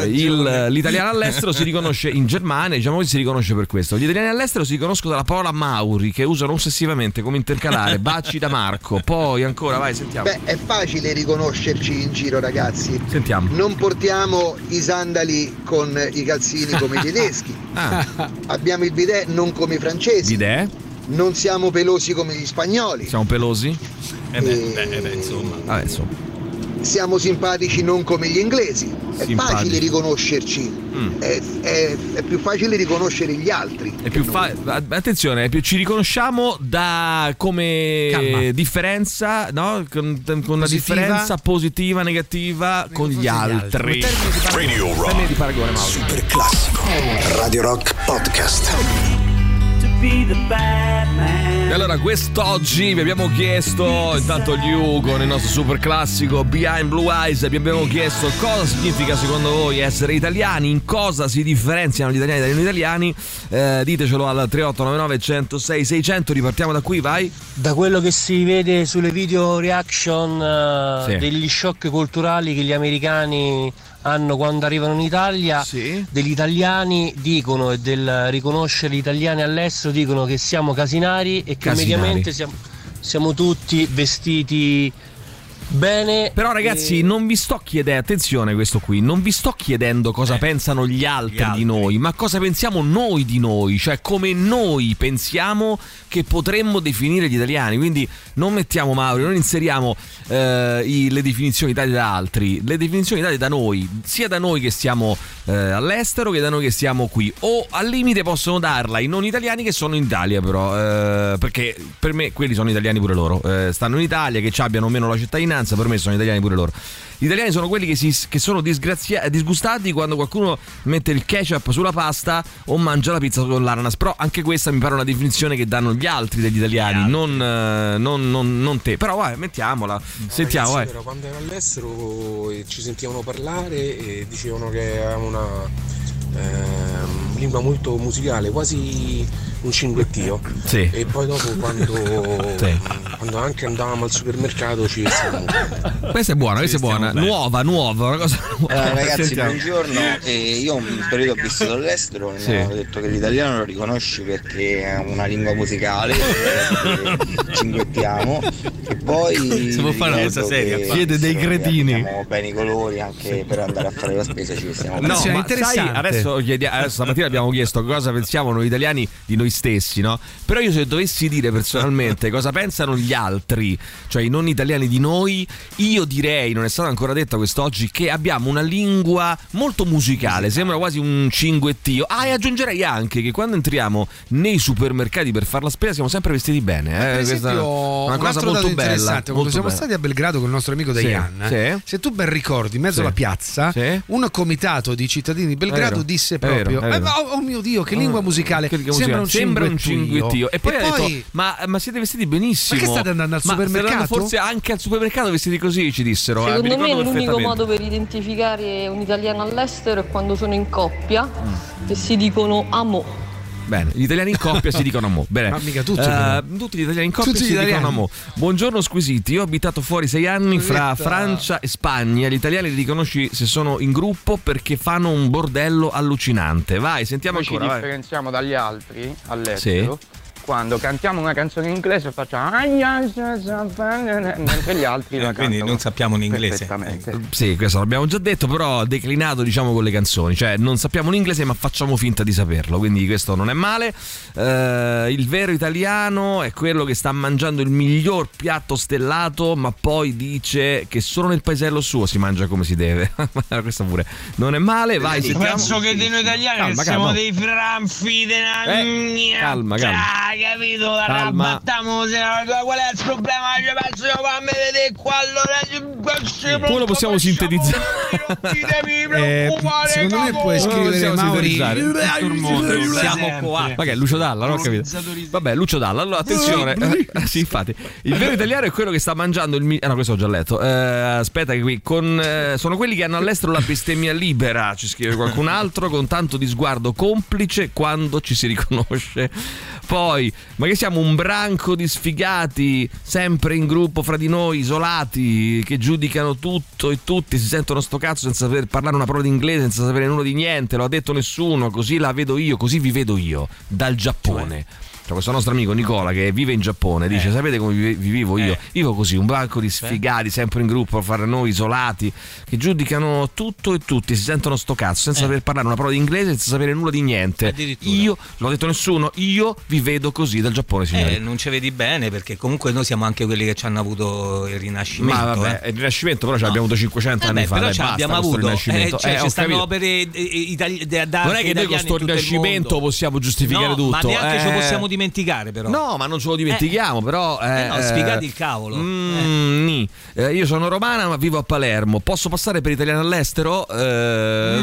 il- l'italiano all'estero si riconosce in Germania, diciamo che si riconosce per questo. Gli italiani all'estero si riconoscono dalla parola Mauri che usano ossessivamente come intercalare, baci da Marco, poi ancora vai, sentiamo. Beh, è facile riconoscerci in giro, ragazzi. Sentiamo. Non portiamo i sandali con i calzini come i [laughs] tedeschi. Ah. Abbiamo il bidet non come i francesi. Bidet? Non siamo pelosi come gli spagnoli. Siamo pelosi? Eh beh, beh, eh beh, insomma. Vabbè, insomma. Siamo simpatici non come gli inglesi. È Simpatici. facile riconoscerci. Mm. È, è- è più facile riconoscere gli altri. È più fa- attenzione, è più- ci riconosciamo da come Calma. differenza, no? Con, con una differenza positiva, negativa con gli altri. Radio Rock. Di paragone, Mauro. Super classico. Radio Rock Podcast. E allora quest'oggi vi abbiamo chiesto, intanto gli U con il nostro super classico Behind Blue Eyes, vi abbiamo chiesto cosa significa secondo voi essere italiani, in cosa si differenziano gli italiani dagli non italiani, Eh, ditecelo al 3899 106 600, ripartiamo da qui, vai. Da quello che si vede sulle video reaction eh, Sì. degli shock culturali che gli americani hanno quando arrivano in Italia, degli italiani dicono e del riconoscere gli italiani all'estero dicono che siamo casinari e che Casinari. mediamente siamo, siamo tutti vestiti bene. Però ragazzi, non vi sto chiedendo, attenzione questo qui, non vi sto chiedendo cosa pensano gli altri, di noi, ma cosa pensiamo noi di noi, cioè come noi pensiamo che potremmo definire gli italiani. Quindi non mettiamo Mauri, non inseriamo eh, i- le definizioni date da altri, le definizioni date da noi, sia da noi che stiamo eh, all'estero che da noi che stiamo qui. O al limite possono darla i non italiani che sono in Italia, però, eh, perché per me quelli sono italiani pure loro. Eh, stanno in Italia, che abbiano o meno la cittadinanza, per me sono italiani pure loro. Gli italiani sono quelli che, si, che sono disgrazia- disgustati quando qualcuno mette il ketchup sulla pasta o mangia la pizza con l'ananas. Però anche questa mi pare una definizione che danno gli altri degli italiani, non, eh, non- non- non te. Però vai, mettiamola. Sentiamo, Ragazzi, vai. però, quando ero all'estero eh, ci sentivano parlare e dicevano che era una ehm, lingua molto musicale, quasi un cinguettio. Sì. E poi dopo quando, [laughs] Sì. quando anche andavamo al supermercato ci vestivamo. Questa è buona, questa è buona. Nuova, nuova, una cosa nuova. Eh, ragazzi, Sentiamo. buongiorno. Eh, io un periodo ho vissuto all'estero e Sì. mi hanno detto che l'italiano lo riconosci perché è una lingua musicale, [laughs] eh, cinguettiamo. E poi Si può fare una cosa seria. Siete dei cretini. Abbiamo bene i colori anche per andare a fare la spesa ci vestiamo No, bene. ma sai, adesso, chiedi- adesso stamattina abbiamo chiesto cosa pensiamo noi italiani di noi stessi, no? Però io se dovessi dire personalmente cosa pensano gli altri, cioè i non italiani di noi, io direi, non è stato ancora detto quest'oggi, che abbiamo una lingua molto musicale, sembra quasi un cinguettio. Ah, e aggiungerei anche che quando entriamo nei supermercati per fare la spesa siamo sempre vestiti bene. Eh? Questa è una un cosa altro molto bella. quando molto siamo bella. stati a Belgrado con il nostro amico Dayan, Sì, sì. se tu ben ricordi, in mezzo Sì. alla piazza, un comitato di cittadini di Belgrado vero, disse è vero, proprio: è vero. "Eh, oh, oh mio Dio, che lingua musicale! Che lingua sembra, musicale. un Sembra un cinguettio." E poi ha detto: poi ma, ma siete vestiti benissimo. Ma che state andando al Ma supermercato? forse anche al supermercato vestiti così, ci dissero. eh, Secondo me ricordo l'unico modo per identificare un italiano all'estero è quando sono in coppia Mm. e si dicono amo. Bene, gli italiani in coppia si [laughs] dicono amo. Bene. Ma mica tutti, però. tutti gli italiani in coppia Tutti si dicono amo. Buongiorno squisiti, io ho abitato fuori sei anni fra. Francia e Spagna. Gli italiani li riconosci se sono in gruppo perché fanno un bordello allucinante. Vai, sentiamo Noi ci ancora. vai. differenziamo dagli altri all'estero Sì. Quando cantiamo una canzone in inglese facciamo mentre gli altri la Eh, quindi non sappiamo l'inglese. perfettamente. Sì, questo l'abbiamo già detto, però declinato diciamo con le canzoni, cioè non sappiamo l'inglese ma facciamo finta di saperlo, quindi questo non è male. Eh, il vero italiano è quello che sta mangiando il miglior piatto stellato, ma poi dice che solo nel paesello suo si mangia come si deve. [laughs] questo pure non è male, vai, sentiamo. Penso che di noi italiani Calma, siamo calma. dei franfi della Eh, calma, calma. Capito? La Calma. qual è il problema? Io penso che fammi vedere qua allora Come lo possiamo sintetizzare? [laughs] Eh, secondo me puoi scrivere Mauri sintetizzare. Siamo qua. Ma che è Lucio Dalla, non ho capito. Vabbè, Lucio Dalla. Allora, attenzione. [laughs] Eh, sì, infatti. Il vero italiano è quello che sta mangiando il mi- Ah, no, questo ho già letto. Eh, aspetta, che qui. Con, eh, sono quelli che hanno all'estero la bestemmia libera. Ci scrive qualcun altro con tanto di sguardo complice quando ci si riconosce. Poi, ma che siamo un branco di sfigati, sempre in gruppo fra di noi, isolati, che giudicano tutto e tutti, si sentono sto cazzo senza saper parlare una parola di inglese, senza sapere nulla di niente, lo ha detto nessuno, così la vedo io, così vi vedo io, dal Giappone. Cioè, questo nostro amico Nicola che vive in Giappone dice: Sapete come vi, vi vivo io? Vivo così, un branco di sfigati, sempre in gruppo, fra noi isolati, che giudicano tutto e tutti, si sentono sto cazzo, senza saper parlare una parola di inglese, senza sapere nulla di niente. Io, l'ho detto nessuno, io vi vedo così dal Giappone, signori. Eh, non ci vedi bene perché comunque noi siamo anche quelli che ci hanno avuto il rinascimento. Ma vabbè, eh. il Rinascimento però ce l'abbiamo avuto 500 Eh anni beh, fa. però dai, ce l'abbiamo avuto. Rinascimento. Eh, cioè, Eh, ci stanno opere eh, itali- Non è che noi con italiane sto in tutto il Rinascimento possiamo giustificare No, tutto. Ma neanche eh. lo possiamo dimenticare, però. No, ma non ce lo dimentichiamo, però. Eh no, sfigati il cavolo. mm. Eh, io sono romana, ma vivo a Palermo. Posso passare per italiano all'estero? Eh,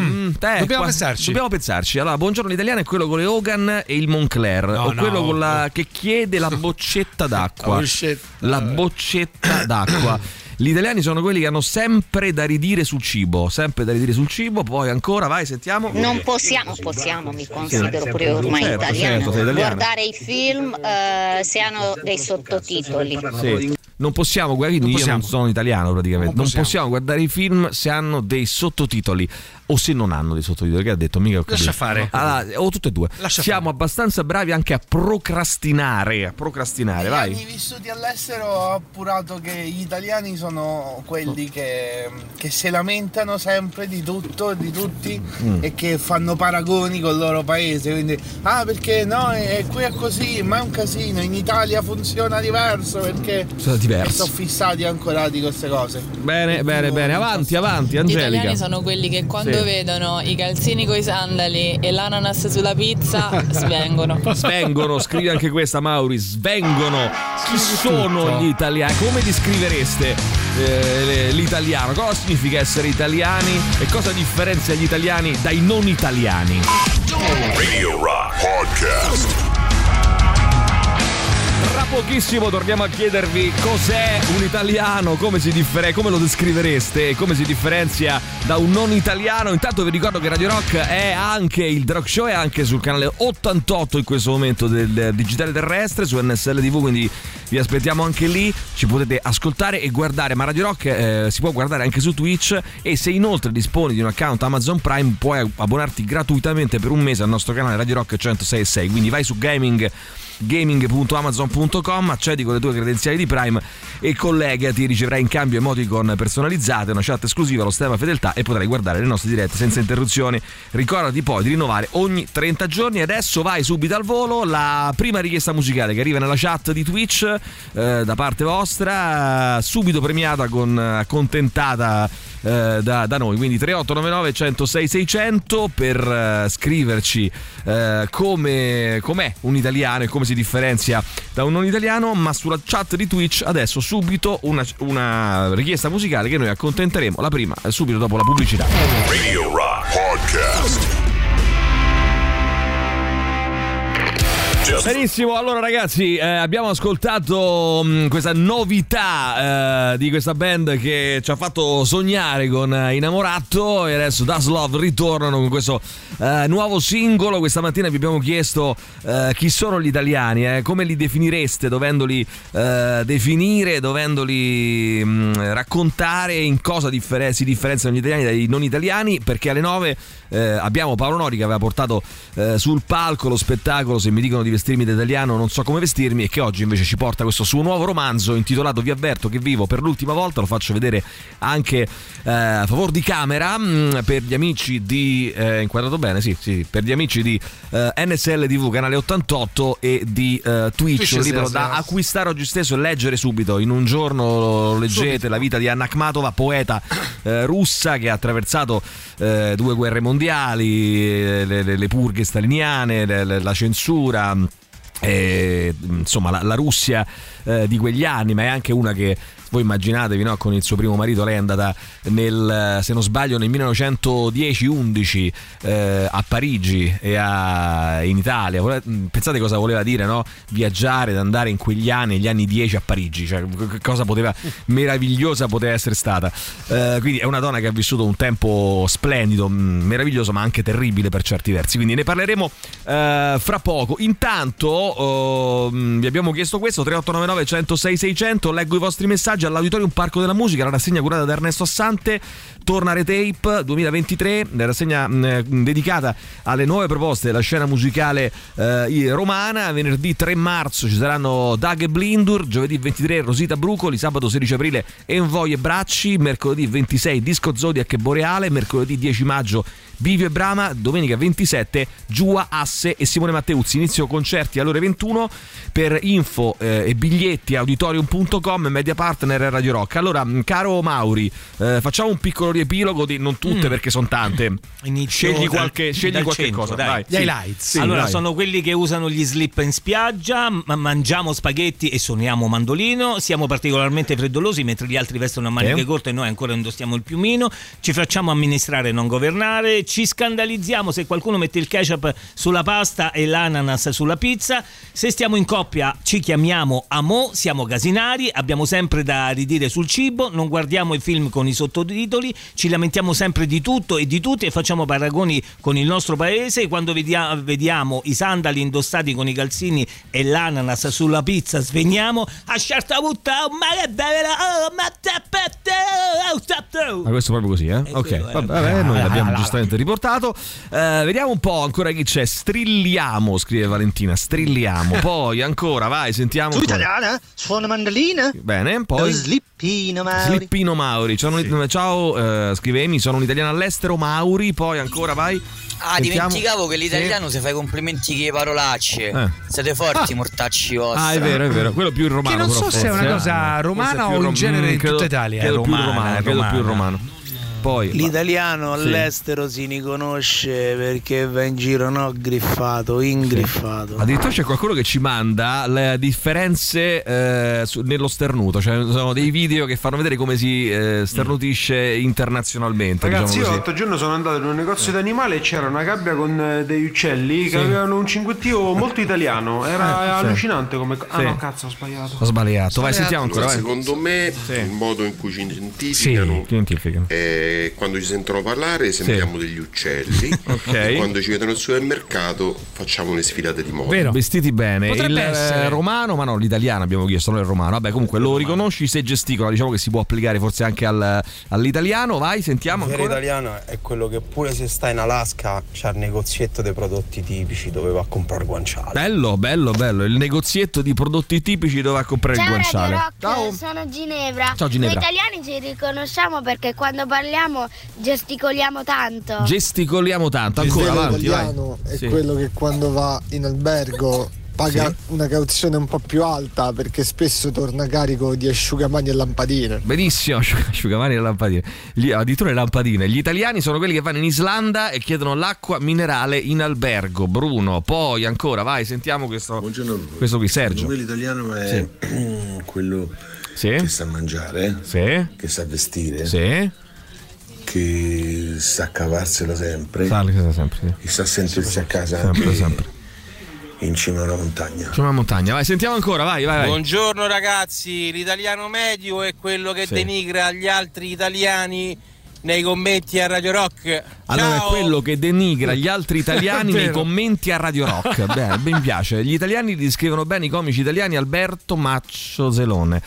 Mm, mm, te, dobbiamo qua- pensarci. Dobbiamo pensarci. Allora, buongiorno l'italiano è quello con le Hogan e il Moncler. No, o no. quello con la, che chiede la boccetta [laughs] d'acqua. La boccetta. La boccetta d'acqua. [coughs] Gli italiani sono quelli che hanno sempre da ridire sul cibo, sempre da ridire sul cibo, poi ancora, vai, sentiamo. Non possiamo, possiamo, mi considero pure ormai Certo, italiana, certo, italiana. guardare i film eh, se hanno dei sottotitoli. Sì. Non possiamo, quindi Non io non possiamo. sono italiano praticamente. Non Non possiamo. possiamo. guardare i film se hanno dei sottotitoli o se non hanno dei sottotitoli. Che ha detto? Mica ho capito. Lascia fare. Allora, o tutte e due. Lascia Siamo abbastanza bravi anche a procrastinare. A procrastinare, Negli anni vai. vissuti all'estero ho appurato che gli italiani sono quelli che, che si lamentano sempre di tutto e di tutti Mm. e che fanno paragoni col loro paese. Quindi, ah perché no, è, qui è così, ma è un casino, in Italia funziona diverso perché... Cosa diverso? sono fissati ancora di queste cose. Bene, bene, bene. Avanti, avanti, Gli Angelica. italiani sono quelli che quando Sì. vedono i calzini coi sandali e l'ananas sulla pizza [laughs] svengono. Svengono, scrivi anche questa Mauri, svengono. Chi sono gli italiani? Come descrivereste eh, l'italiano? Cosa significa essere italiani e cosa differenzia gli italiani dai non italiani? Radio Rock Podcast. Tra pochissimo torniamo a chiedervi cos'è un italiano, come, differ- come lo descrivereste e come si differenzia da un non italiano. Intanto vi ricordo che Radio Rock è anche il Rock Show, è anche sul canale 88 in questo momento del digitale terrestre su NSL TV, quindi vi aspettiamo anche lì, ci potete ascoltare e guardare, ma Radio Rock eh, si può guardare anche su Twitch. E se inoltre disponi di un account Amazon Prime puoi abbonarti gratuitamente per un mese al nostro canale Radio Rock 106.6, quindi vai su gaming gaming.amazon.com accedi con le tue credenziali di Prime e collegati riceverai in cambio emoticon personalizzate una chat esclusiva allo stemma fedeltà e potrai guardare le nostre dirette senza interruzioni. Ricordati poi di rinnovare ogni 30 giorni. Adesso vai subito al volo. La prima richiesta musicale che arriva nella chat di Twitch eh, da parte vostra subito premiata con accontentata eh, da, da noi. Quindi 3899 106 600 per eh, scriverci eh, come com'è un italiano e come si differenzia da un non italiano ma sulla chat di Twitch adesso subito una, una richiesta musicale che noi accontenteremo. La prima subito dopo la pubblicità. Radio Rock Podcast. Benissimo, allora ragazzi eh, abbiamo ascoltato mh, questa novità eh, di questa band che ci ha fatto sognare con eh, Innamorato e adesso Das Love ritornano con questo eh, nuovo singolo. Questa mattina vi abbiamo chiesto eh, chi sono gli italiani, eh, come li definireste, dovendoli definire, dovendoli mh, raccontare in cosa differ- si differenziano gli italiani dai non italiani, perché alle 9 eh, abbiamo Paolo Nori che aveva portato eh, sul palco lo spettacolo Se mi dicono di vestirmi da italiano non so come vestirmi e che oggi invece ci porta questo suo nuovo romanzo intitolato Vi avverto che vivo per l'ultima volta, lo faccio vedere anche eh, a favore di camera mh, per gli amici di eh, inquadrato bene, sì, sì, per gli amici di eh, NSL TV canale 88 e di eh, Twitch, Twitch, un libro sì, da sì. acquistare oggi stesso e leggere subito. In un giorno leggete Subito. la vita di Anna Akhmatova, poeta russa che ha attraversato due guerre mondiali, eh, le, le- le purghe staliniane, le- la censura. eh, insomma, la, la Russia eh, di quegli anni, ma è anche una che voi immaginatevi, no? con il suo primo marito, lei è andata nel, se non sbaglio, nel 1910-11 eh, a Parigi e a- in Italia. Vole- Pensate cosa voleva dire, no? Viaggiare, ad andare in quegli anni, gli anni 10 a Parigi, cioè cosa poteva, [laughs] meravigliosa poteva essere stata. Eh, quindi è una donna che ha vissuto un tempo splendido, mh, meraviglioso, ma anche terribile per certi versi. Quindi ne parleremo eh, fra poco. Intanto oh, mh, vi abbiamo chiesto questo: 3899 106 600. Leggo i vostri messaggi all'Auditorium Parco della Musica, la rassegna curata da Ernesto Assante. Torna Retape 2023, la rassegna mh, dedicata alle nuove proposte della scena musicale eh, romana. Venerdì 3 marzo ci saranno Dag e Blindur, giovedì 23 Rosita Brucoli, sabato 16 aprile Envoy e Bracci, mercoledì 26 Disco Zodiac e Boreale, mercoledì 10 maggio Bivio e Brama, domenica 27 Giua, Asse e Simone Matteuzzi. Inizio concerti alle ore 21 per info eh, e biglietti auditorium.com media partner Radio Rock. Allora, mh, caro Mauri, eh, facciamo un piccolo riepilogo di non tutte Mm. perché sono tante. Inizio scegli qualche, scegli qualche centro, cosa, dai. dai. Gli highlights. Sì, allora, dai. sono quelli che usano gli slip in spiaggia, ma mangiamo spaghetti e suoniamo mandolino. Siamo particolarmente freddolosi mentre gli altri vestono a maniche Sì. corte e noi ancora indossiamo il piumino. Ci facciamo amministrare e non governare. Ci scandalizziamo se qualcuno mette il ketchup sulla pasta e l'ananas sulla pizza. Se stiamo in coppia, ci chiamiamo amo, siamo casinari, abbiamo sempre da ridire sul cibo, non guardiamo i film con i sottotitoli, ci lamentiamo sempre di tutto e di tutti e facciamo paragoni con il nostro paese. Quando vedia- vediamo i sandali indossati con i calzini e l'ananas sulla pizza, sveniamo. A certa punta, oh, ma che bella, oh, ma oh, Ma questo è proprio così, eh? Ok, quello è. vabbè, noi l'abbiamo [laughs] giustamente riportato. Eh, vediamo un po' ancora chi c'è. Strilliamo, scrive Valentina. Strilliamo. [laughs] Poi ancora, vai, sentiamo. Tu ancora. italiana? Suona mandolina? Bene, poi. Slippino Mauri. Slippino Mauri. Ciao, un- ciao, eh, scrive Emi, sono un italiano all'estero. Mauri, poi ancora vai. Ah, Sentiamo. dimenticavo che l'italiano Sì. se fa i complimenti che parolacce. Eh. Siete forti, mortacci vostri. Ah, è vero, è vero. Quello più il romano. Che non so se è una cosa eh. romana o in rom- genere in credo- tutta Italia. Credo più Romana, romano, credo più romana. romano. Poi L'italiano Sì. all'estero si riconosce perché va in giro no griffato, ingriffato. Addirittura c'è qualcuno che ci manda le differenze eh, su- nello sternuto, cioè sono dei video che fanno vedere come si eh, starnutisce internazionalmente. Ragazzi, diciamo io l'altro giorno sono andato in un negozio d'animali e c'era una gabbia con eh, degli uccelli Sì. che avevano un cinguettio molto [laughs] italiano. Era Eh, sì. allucinante come. Ah Sì. no, cazzo, ho sbagliato. Ho sbagliato. Vai, sentiamo ancora. vai. Secondo me il modo in cui ci identificano Identificano. è quando ci sentono parlare sembriamo degli uccelli [laughs] Ok. e quando ci vedono al supermercato facciamo le sfilate di moda. Vestiti bene. Potrebbe il essere. eh, romano, ma no, l'italiano abbiamo chiesto, non il romano. Vabbè, comunque lo riconosci se gesticola, diciamo che si può applicare forse anche al- all'italiano. Vai, sentiamo Il vero ancora. italiano è quello che pure se sta in Alaska c'ha il negozietto dei prodotti tipici dove va a comprare guanciale. Bello, bello, bello. Il negozietto di prodotti tipici dove va a comprare il Ciao guanciale. Radio Rock, sono Ginevra. Ciao, Ginevra. Noi italiani ci riconosciamo perché quando parliamo gesticoliamo tanto. Gesticoliamo tanto. Ancora avanti, vai. italiano è Sì. quello che quando va in albergo paga Sì. una cauzione un po' più alta perché spesso torna carico di asciugamani e lampadine. Benissimo, asciug- asciugamani e lampadine. Gli- addirittura le lampadine. Gli italiani sono quelli che vanno in Islanda e chiedono l'acqua minerale in albergo. Bruno, poi ancora, vai, sentiamo questo, questo qui, Sergio. L'italiano è [clears throat] quello che sa mangiare, che sa vestire, che sa cavarsela sempre, Sa- sempre, sì. che sa sentirsi a casa Sempre, anche sempre. in cima a una montagna. C'è una montagna, vai, sentiamo ancora, vai, vai, vai. Buongiorno ragazzi, l'italiano medio è quello che Sì. denigra gli altri italiani nei commenti a Radio Rock. Allora Ciao. è quello che denigra gli altri italiani [laughs] nei commenti a Radio Rock. [laughs] Beh, ben mi piace. Gli italiani li descrivono bene i comici italiani Alberto Maccio Zelone.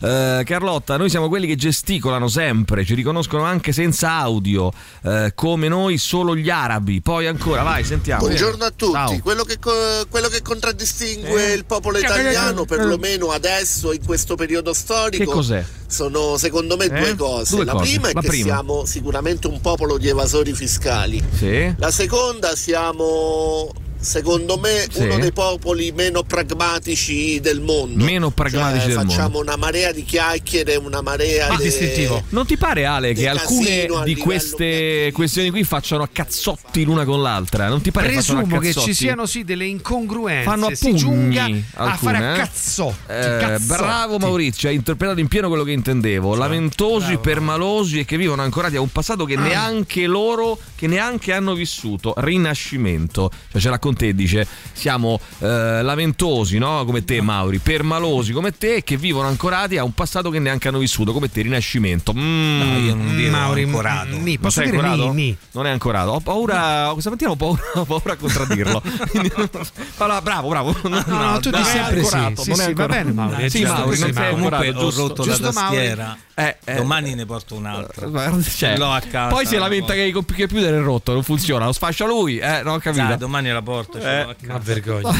Eh, Carlotta, noi siamo quelli che gesticolano sempre, ci riconoscono anche senza audio, eh, come noi solo gli arabi. Poi ancora, vai, sentiamo. Buongiorno a tutti, quello che, co- quello che contraddistingue Eh? il popolo Che- italiano, che- perlomeno adesso in questo periodo storico, Che cos'è? sono secondo me Eh? due cose. Due la cose. prima è La che prima. siamo sicuramente un popolo di evasori fiscali. Sì. La seconda siamo secondo me Sì. uno dei popoli meno pragmatici del mondo. Meno pragmatici Cioè, del mondo. facciamo una marea di chiacchiere, una marea di Non ti pare Ale che alcune a di queste questioni qui facciano a cazzotti l'una con l'altra? Non ti pare a Presumo che ci siano sì delle incongruenze. fanno a si giunga a alcune, fare a eh? cazzotti. Eh, cazzotti. bravo Maurizio, hai interpretato in pieno quello che intendevo. Lamentosi, permalosi e che vivono ancorati a un passato che neanche loro, che neanche hanno vissuto. Rinascimento. Cioè ce l'ha con te, dice, siamo eh, lamentosi, no? Come te, Mauri, permalosi come te, che vivono ancorati a un passato che neanche hanno vissuto, come te, Rinascimento. Mm. No, io non dirò Mauri, ancorato. ni, Non posso sei dire ancorato? ni, ni. Non è ancorato. Ho paura. Questa mattina ho paura, ho paura a contraddirlo. [laughs] Allora, bravo, bravo. No, no, tu non dici è sempre sì. ancorato, Sì, non è sì, va bene, Mauri, Sì, Mauri, non sei ancorato, ho giusto. rotto Giusto, la Mauri? Eh, eh. Domani ne porto un'altra. Guarda, cioè, Ce l'ho a casa. Poi si lamenta che il computer è rotto, non funziona, lo sfascia lui. Eh, non ho capito. Dai, domani la porto. ce Eh. l'ho a casa. Ma vergogna. [laughs]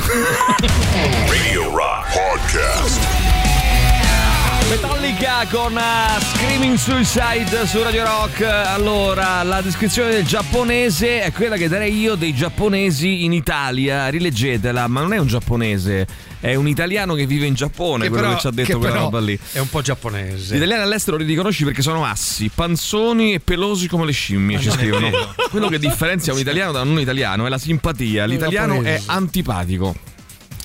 Radio Rock Podcast. Metallica con uh, Screaming Suicide su Radio Rock. Allora, la descrizione del giapponese è quella che darei io dei giapponesi in Italia. Rileggetela, ma non è un giapponese, è un italiano che vive in Giappone, Che quello però- che ci ha detto quella roba lì. È un po' giapponese. Gli italiani all'estero li riconosci perché sono assi, panzoni e pelosi come le scimmie, Ma ci scrivono. Quello che differenzia un [laughs] italiano da un non italiano è la simpatia. L'italiano è antipatico.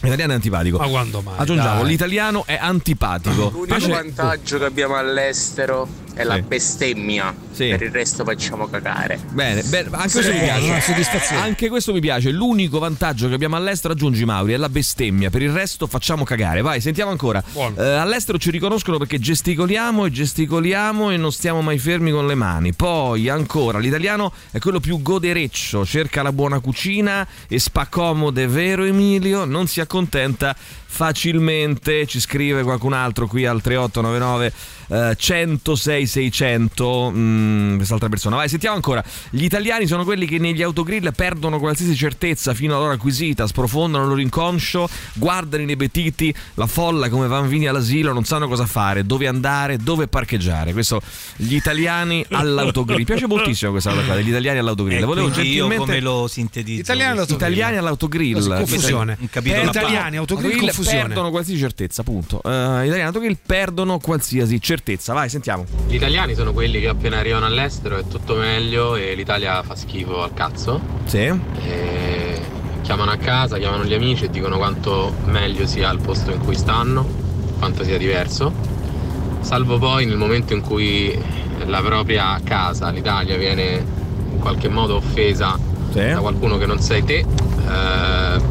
L'italiano è antipatico. Ma quando mai? Aggiungiamo, Dai. l'italiano è antipatico. L'unico Invece- vantaggio che abbiamo all'estero è la Sì. bestemmia. Sì. Per il resto facciamo cagare. Bene, bene, anche Sì, questo mi piace. una soddisfazione. Anche questo mi piace. L'unico vantaggio che abbiamo all'estero, aggiungi Mauri, è la bestemmia. Per il resto facciamo cagare. Vai, sentiamo ancora. Eh, all'estero ci riconoscono perché gesticoliamo e gesticoliamo e non stiamo mai fermi con le mani. Poi ancora, l'italiano è quello più godereccio, cerca la buona cucina e spaccomode, vero Emilio? Non si accontenta facilmente. Ci scrive qualcun altro qui al 3899 eh, 106 6600 mm, quest'altra persona. Vai, sentiamo ancora. Gli italiani sono quelli che negli autogrill perdono qualsiasi certezza fino all'ora acquisita, sprofondano il loro inconscio, guardano inebetiti la folla come bambini all'asilo, non sanno cosa fare, dove andare, dove parcheggiare. Questo gli italiani all'autogrill. Mi piace moltissimo questa cosa qua, degli italiani all'autogrill. E Volevo quindi io gentilmente come lo sintetizzo? Italiani all'autogrill. Italiani all'autogrill. Confusione. La Italiani, autogrill, confusione. perdono qualsiasi certezza, appunto. Eh, italiani all'autogrill perdono qualsiasi certezza. Vai, sentiamo. Gli italiani sono quelli che appena arrivano all'estero è tutto meglio e l'Italia fa schifo al cazzo. Sì. E chiamano a casa, chiamano gli amici e dicono quanto meglio sia il posto in cui stanno, quanto sia diverso. Salvo poi nel momento in cui la propria casa, l'Italia, viene in qualche modo offesa da qualcuno che non sei te, eh,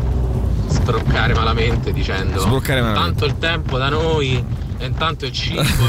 sbroccare malamente dicendo Sbroccare malamente. tanto il tempo da noi intanto e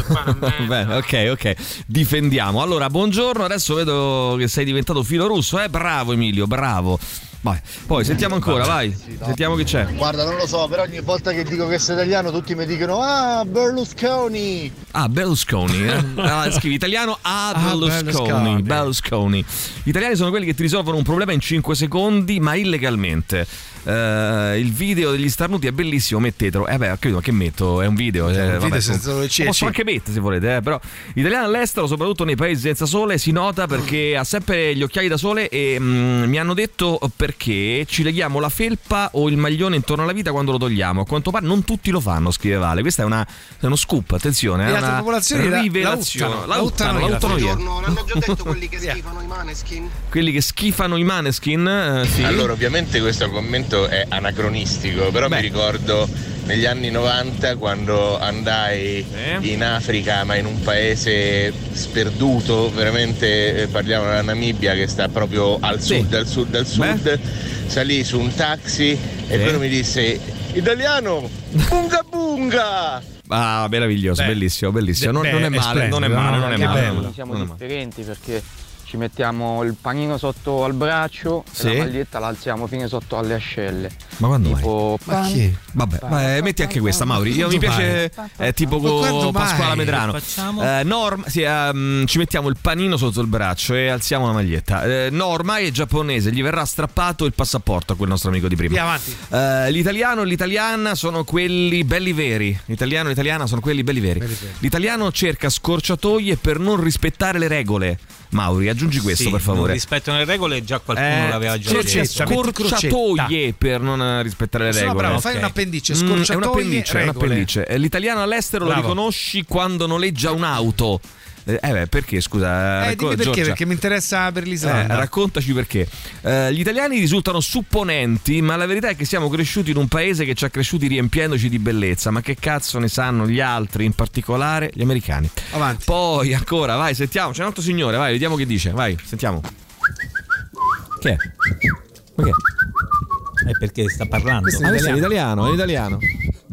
qua non me- Bene, ok, ok. Difendiamo. Allora, buongiorno. Adesso vedo che sei diventato filo russo. Eh, bravo Emilio, bravo. Vai. Poi sentiamo ancora, vai. Sentiamo chi c'è. Guarda, non lo so, però ogni volta che dico che sei italiano tutti mi dicono Ah, Berlusconi! Ah, Berlusconi. eh. [laughs] Ah, scrivi italiano a Ah, Berlusconi. Berlusconi. Berlusconi. Gli italiani sono quelli che ti risolvono un problema in 5 secondi, ma illegalmente. Eh, il video degli starnuti è bellissimo, mettetelo. Eh beh, ho capito, ma che metto? È un video. eh, video vabbè, C e posso C. anche mettere se volete, eh, però. Gli italiani all'estero, soprattutto nei paesi senza sole, si nota perché ha sempre gli occhiali da sole e mm, mi hanno detto perché ci leghiamo la felpa o il maglione intorno alla vita quando lo togliamo. A quanto pare non tutti lo fanno, scrive Vale. Questa è, una, è uno scoop, attenzione. Le È altre una popolazioni la- la rivelazione. uttano, La la uttano, la uttano uttano via. via. Non hanno già detto [laughs] quelli che schifano i maneskin? Quelli che schifano i maneskin, eh, sì. Allora, ovviamente questo commento è anacronistico, però mi ricordo negli anni 90 quando andai in Africa, ma in un paese sperduto, veramente eh, parliamo della Namibia che sta proprio al sud, al sud, al sud, salì su un taxi e quello mi disse italiano, bunga bunga! Ah, meraviglioso, bellissimo, bellissimo. Non, Beh, non è è male, non è male, no? non è male. bello. non è Siamo differenti perché ci mettiamo il panino sotto al braccio Sì. e la maglietta la alziamo fino sotto alle ascelle. Ma quando mai? tipo, Ma chi? Vabbè, ma, eh, metti anche questa, Mauri. Io mi piace è tipo con? Pasquale Medrano. Che facciamo? Eh, Norma, sì, ehm, ci mettiamo il panino sotto il braccio e alziamo la maglietta. Eh, Norma è giapponese, gli verrà strappato il passaporto a quel nostro amico di prima. Via avanti. Eh, l'italiano e l'italiana sono quelli belli veri. L'italiano e l'italiana sono quelli belli veri. L'italiano cerca scorciatoie per non rispettare le regole. Mauri, aggiungi questo Sì, per favore. Rispettano le regole, già qualcuno Eh, l'aveva già detto. scorciatoie per non eh, rispettare le No, regole. bravo, fai un appendice, Mm, è scorciatoie, un appendice, è un appendice. L'italiano all'estero Bravo. lo riconosci quando noleggia un'auto. Eh, eh, beh, perché scusa? Eh, racco- dimmi perché, Giorgia. perché mi interessa per Eh, l'Islanda. raccontaci perché. Eh, gli italiani risultano supponenti, ma la verità è che siamo cresciuti in un paese che ci ha cresciuti riempiendoci di bellezza. Ma che cazzo ne sanno gli altri, in particolare gli americani? Avanti. Poi ancora, vai, sentiamo. C'è un altro signore, vai, vediamo che dice. Vai, sentiamo. Che è? Ma che è? È perché sta parlando. Ah, questo è in italiano, è in italiano.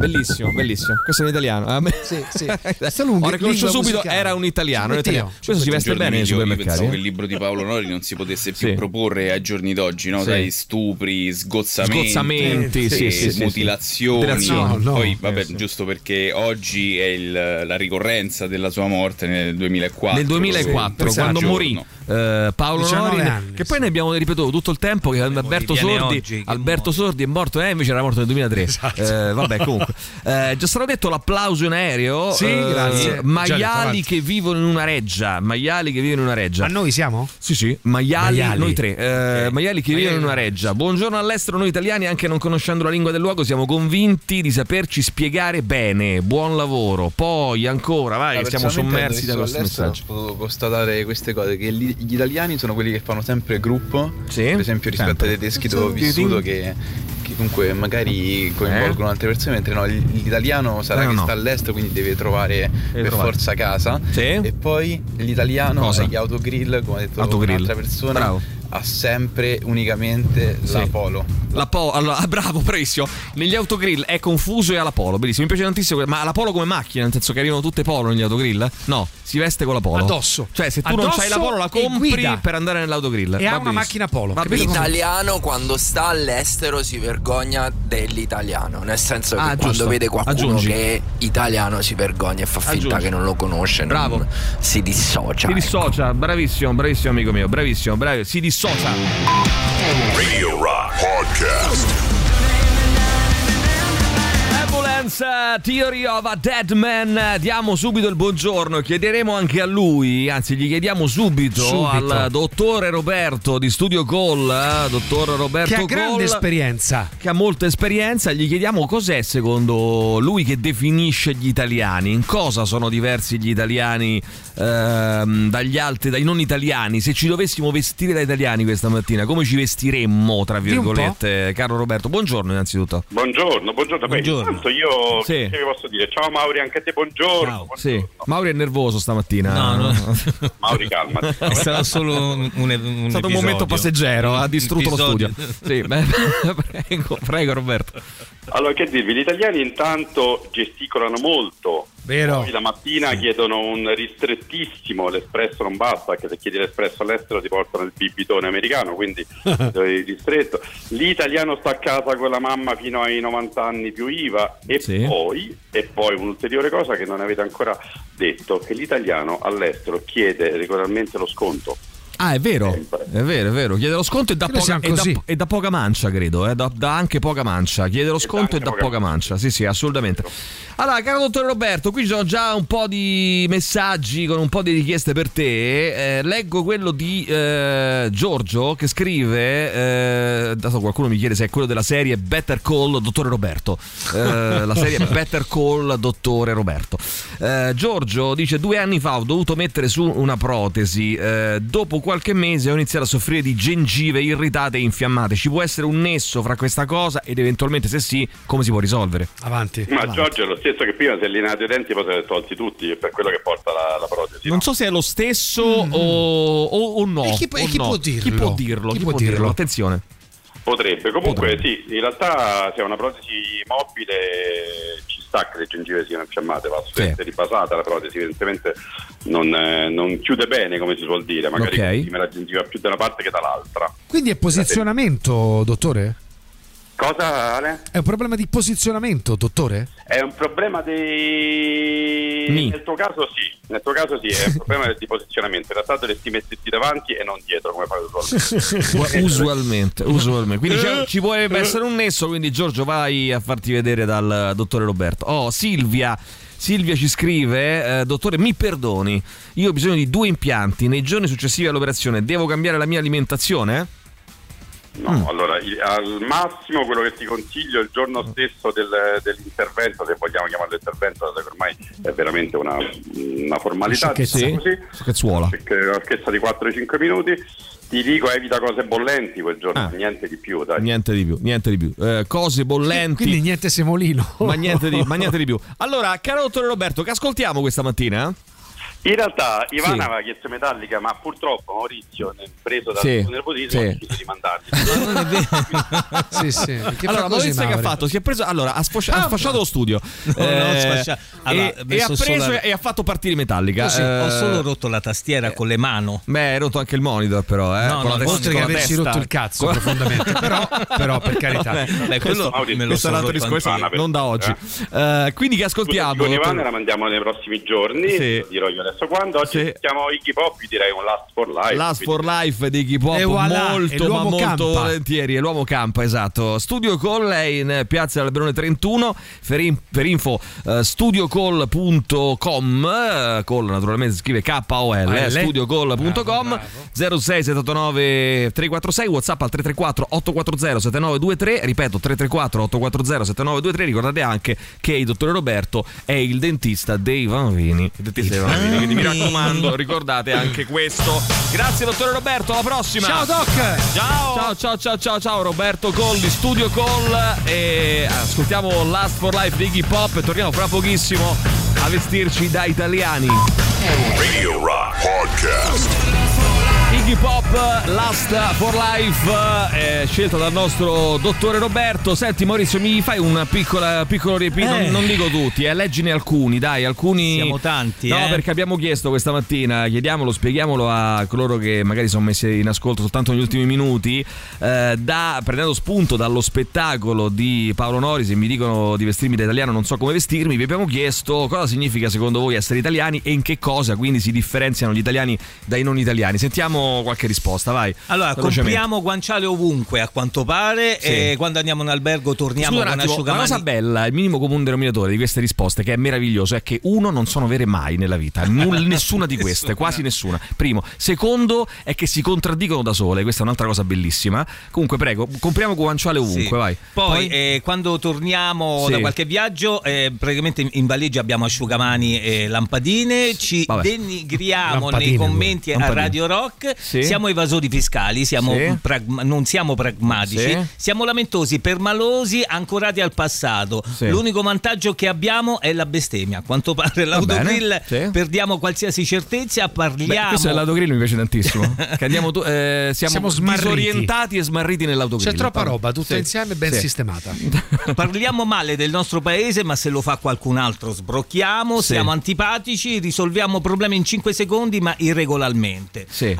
Bellissimo, bellissimo. Questo è in italiano. Sì, sì. [laughs] Ho riconosciuto subito era un italiano. un italiano. Questo si veste bene nei Io supermercati. pensavo eh. che il libro di Paolo Nori non si potesse più Sì. proporre ai giorni d'oggi, no? Sì. Sai, stupri, sgozzamenti, Sgozzamenti, sì, eh, sì, sì, mutilazioni. Mutilazioni, no. Poi, vabbè, Eh, sì. giusto perché oggi è il- la ricorrenza della sua morte nel 2004. Nel 2004, Sì, quando morì eh, Paolo 19 Nori, anni, che poi ne abbiamo ripetuto tutto il tempo che Alberto Sordi, oggi, che Alberto Sordi è morto, eh, invece era morto nel 2003. Esatto. Eh, vabbè, [laughs] comunque. Eh, già stato detto l'applauso in aereo. Sì, eh, grazie. Maiali che vivono in una reggia. Maiali che vivono in una reggia. Ma noi siamo? Sì, sì, maiali, Maiali. noi tre. Eh, Maiali che vivono in una Maiali. reggia. Buongiorno all'estero, noi italiani, anche non conoscendo la lingua del luogo, siamo convinti di saperci spiegare bene. Buon lavoro. Poi ancora, vai, Ah, siamo sommersi da questo messaggio. Ho potuto constatare queste cose: che gli, gli italiani sono quelli che fanno sempre gruppo. Sì, per esempio, rispetto sempre. ai tedeschi dove ho vissuto, che, che comunque magari coinvolgono altre persone, mentre no, l'italiano sarà Eh, che no. sta all'estero, quindi deve trovare per trovare. forza casa. Sì. E poi l'italiano Cosa? agli autogrill, come ha detto Autogrill. un'altra persona. Bravo. Ha sempre unicamente la Sì. polo. La polo, allora, ah, [laughs] bravo, bravissimo. Negli autogrill è confuso e ha la polo, bellissimo. Mi piace tantissimo. Ma la polo come macchina, nel senso che arrivano tutte polo negli autogrill? No, si veste con la polo. Addosso. Cioè, se tu non Addosso c'hai la polo, la compri per andare nell'autogrill. E ha una macchina polo. Come- L'italiano quando sta all'estero si vergogna dell'italiano, nel senso che Ah, quando giusto. vede qualcuno Aggiungi. che è italiano si vergogna e fa finta Aggiungi. che non lo conosce, non- Bravo. si dissocia. Si dissocia, bravissimo, bravissimo amico mio, bravissimo, bravissimo. Si dissocia. Radio Rock Podcast. Uh, Theory of a Dead Man. Diamo subito il buongiorno. Chiederemo anche a lui, anzi, gli chiediamo subito, Subito. al dottore Roberto di Studio Call. eh, dottor Roberto Che ha grande Call, esperienza. Che ha molta esperienza. Gli chiediamo cos'è secondo lui che definisce gli italiani. In cosa sono diversi gli italiani ehm, dagli altri, dai non italiani? Se ci dovessimo vestire da italiani questa mattina, come ci vestiremmo, tra virgolette, caro Roberto? Buongiorno, innanzitutto. Buongiorno, buongiorno. Beh, Buongiorno. intanto io Sì. che vi posso dire? Ciao Mauri, anche a te buongiorno. Sì, Mauri è nervoso stamattina. No, no. [laughs] Mauri, calmati. È stato solo un, un, un È stato un momento passeggero, ha distrutto Episodio. lo studio. Sì, beh, [laughs] prego, prego Roberto. Allora, che dirvi? Gli italiani intanto gesticolano molto. Vero. Poi la mattina chiedono un ristrettissimo, l'espresso non basta, perché se chiedi l'espresso all'estero ti portano il bibitone americano, quindi [laughs] eh, ristretto. L'italiano sta a casa con la mamma fino ai 90 anni più IVA e, Sì. poi, e poi un'ulteriore cosa che non avete ancora detto, che l'italiano all'estero chiede regolarmente lo sconto. Ah, è vero, è vero, è vero. Chiede lo sconto e noi poca, e così. e dà poca mancia, credo. Eh. Dà, dà anche poca mancia. Chiede lo sconto e dà poca mancia. Sì, sì, assolutamente. Allora, caro dottor Roberto, qui ci sono già un po' di messaggi con un po' di richieste per te. Eh, leggo quello di eh, Giorgio che scrive, eh, dato qualcuno mi chiede se è quello della serie Better Call Dottore Roberto. Eh, la serie [laughs] Better Call Dottore Roberto. Eh, Giorgio dice due anni fa ho dovuto mettere su una protesi. Eh, dopo qualche mese ho iniziato a soffrire di gengive irritate e infiammate. Ci può essere un nesso fra questa cosa ed eventualmente se sì, come si può risolvere? Avanti. Ma Giorgio è lo stesso che prima si è allineato i denti e poi se li tolti tutti, è per quello che porta la, la protesi. Non so se è lo stesso o, o- o no. E chi può- e o chi no. può dirlo? Chi può dirlo? Chi Chi può può dirlo? dirlo? Attenzione. Potrebbe, comunque sì, in realtà se è una protesi mobile sta che le gengive siano infiammate, va assolutamente ribasata la protesi, evidentemente non, eh, non chiude bene come si suol dire, magari Ok. comprime la gengiva più da una parte che dall'altra. Quindi è posizionamento, dottore? Cosa Ale? È un problema di posizionamento, dottore? È un problema di... Nel tuo caso sì, nel tuo caso sì, è un problema di posizionamento, in realtà dovresti metterti davanti e non dietro come fai usualmente. [laughs] usualmente, usualmente. Quindi c'è- ci potrebbe essere un nesso, quindi Giorgio vai a farti vedere dal dottore Roberto. Oh, Silvia. Silvia ci scrive, eh, dottore mi perdoni, io ho bisogno di due impianti, nei giorni successivi all'operazione devo cambiare la mia alimentazione? No, Mm. allora il- al massimo quello che ti consiglio il giorno stesso del- dell'intervento, se vogliamo chiamarlo intervento, dato che ormai è veramente una, una formalità, Sciocchezza. diciamo così, una scherza di 4-5 minuti, ti dico evita cose bollenti quel giorno, Ah. niente di più, dai. Niente di più, niente di più. Eh, cose bollenti. Quindi niente semolino. Ma niente, di, ma niente di [laughs] più. Allora, caro dottore Roberto, che ascoltiamo questa mattina? In realtà Ivana Sì. aveva chiesto Metallica, ma purtroppo Maurizio, preso dal Sì, suo nervosismo, sì. ha deciso di mandarli. [laughs] sì, sì. Che allora, Maurizio che ha Mauri? fatto? Si è preso, allora, ha, sfoscia- ha sfasciato lo studio No, Eh, no, sfascia- allora, e, ho e ha preso e ha fatto partire Metallica. Ho Eh, solo rotto la tastiera con le mani. Beh, hai rotto anche il monitor, però, eh, No, con no, la oltre che testa. rotto il cazzo profondamente, però, però, per [laughs] carità. Beh, questo, questo me lo questo è un sono altro rotto discorso, non da oggi. Eh, quindi che ascoltiamo? Con Ivana la mandiamo nei prossimi giorni, Sì. dirò io adesso quando. Oggi siamo Iggy Pop, direi un Last for Life. Last for Life di Iggy Pop voilà, molto ma molto campa. volentieri è l'uomo campa esatto studio call è in piazza Alberone 31 per, in- per info eh, studiocall.com eh, call naturalmente si scrive K-O-L eh, L. studiocall.com 0679 346 whatsapp al 334 840 7923 ripeto 334 840 7923 ricordate anche che il dottore Roberto è il dentista dei bambini il dentista dei bambini quindi mi raccomando ricordate anche questo. Grazie dottore Roberto alla prossima. Ciao Doc! Ciao. Ciao ciao ciao ciao, ciao Roberto Colli Studio Call e ascoltiamo Last for Life di Iggy Pop. E torniamo fra pochissimo a vestirci da italiani. Radio Rock Podcast. Iggy Pop Last for Life eh, scelta dal nostro dottore Roberto senti Maurizio mi fai un piccola, piccolo riepito Eh. non, non dico tutti eh, leggine alcuni dai alcuni Siamo tanti, no eh. perché abbiamo chiesto questa mattina chiediamolo spieghiamolo a coloro che magari sono messi in ascolto soltanto negli ultimi minuti eh, da, prendendo spunto dallo spettacolo di Paolo Nori se mi dicono di vestirmi da italiano non so come vestirmi vi abbiamo chiesto cosa significa secondo voi essere italiani e in che cosa quindi si differenziano gli italiani dai non italiani sentiamo qualche risposta vai Allora, compriamo guanciale ovunque a quanto pare Sì. e quando andiamo in albergo torniamo Scusa un con attimo, una cosa bella, il minimo comune denominatore di queste risposte, che è meraviglioso, è che uno, non sono vere mai nella vita, [laughs] Null- nessuna di queste, Nessuna. quasi nessuna. Primo. Secondo è che si contraddicono da sole, questa è un'altra cosa bellissima. Comunque, prego, compriamo guanciale ovunque, Sì. vai. Poi, eh, quando torniamo Sì. da qualche viaggio, eh, praticamente in- valigia abbiamo asciugamani e lampadine, ci Vabbè. denigriamo Lampadine nei commenti a. Radio Rock, Sì. siamo evasori fiscali, siamo Sì. pragma- non siamo pragmatici, Sì. siamo lamentosi, permalosi, ancorati al passato. Sì. L'unico vantaggio che abbiamo è la bestemmia. A quanto pare l'autogrill Sì. perdiamo qualsiasi certezza, Beh, parliamo questo è l'autogrill mi piace tantissimo. [laughs] che andiamo tu- eh, siamo, Siamo disorientati e smarriti nell'autogrill. C'è troppa roba, tutta Sì. insieme ben Sì. sistemata. [laughs] Parliamo male del nostro paese, ma se lo fa qualcun altro sbrocchiamo, Sì. siamo antipatici, risolviamo problemi in 5 secondi, ma irregolarmente. Sì.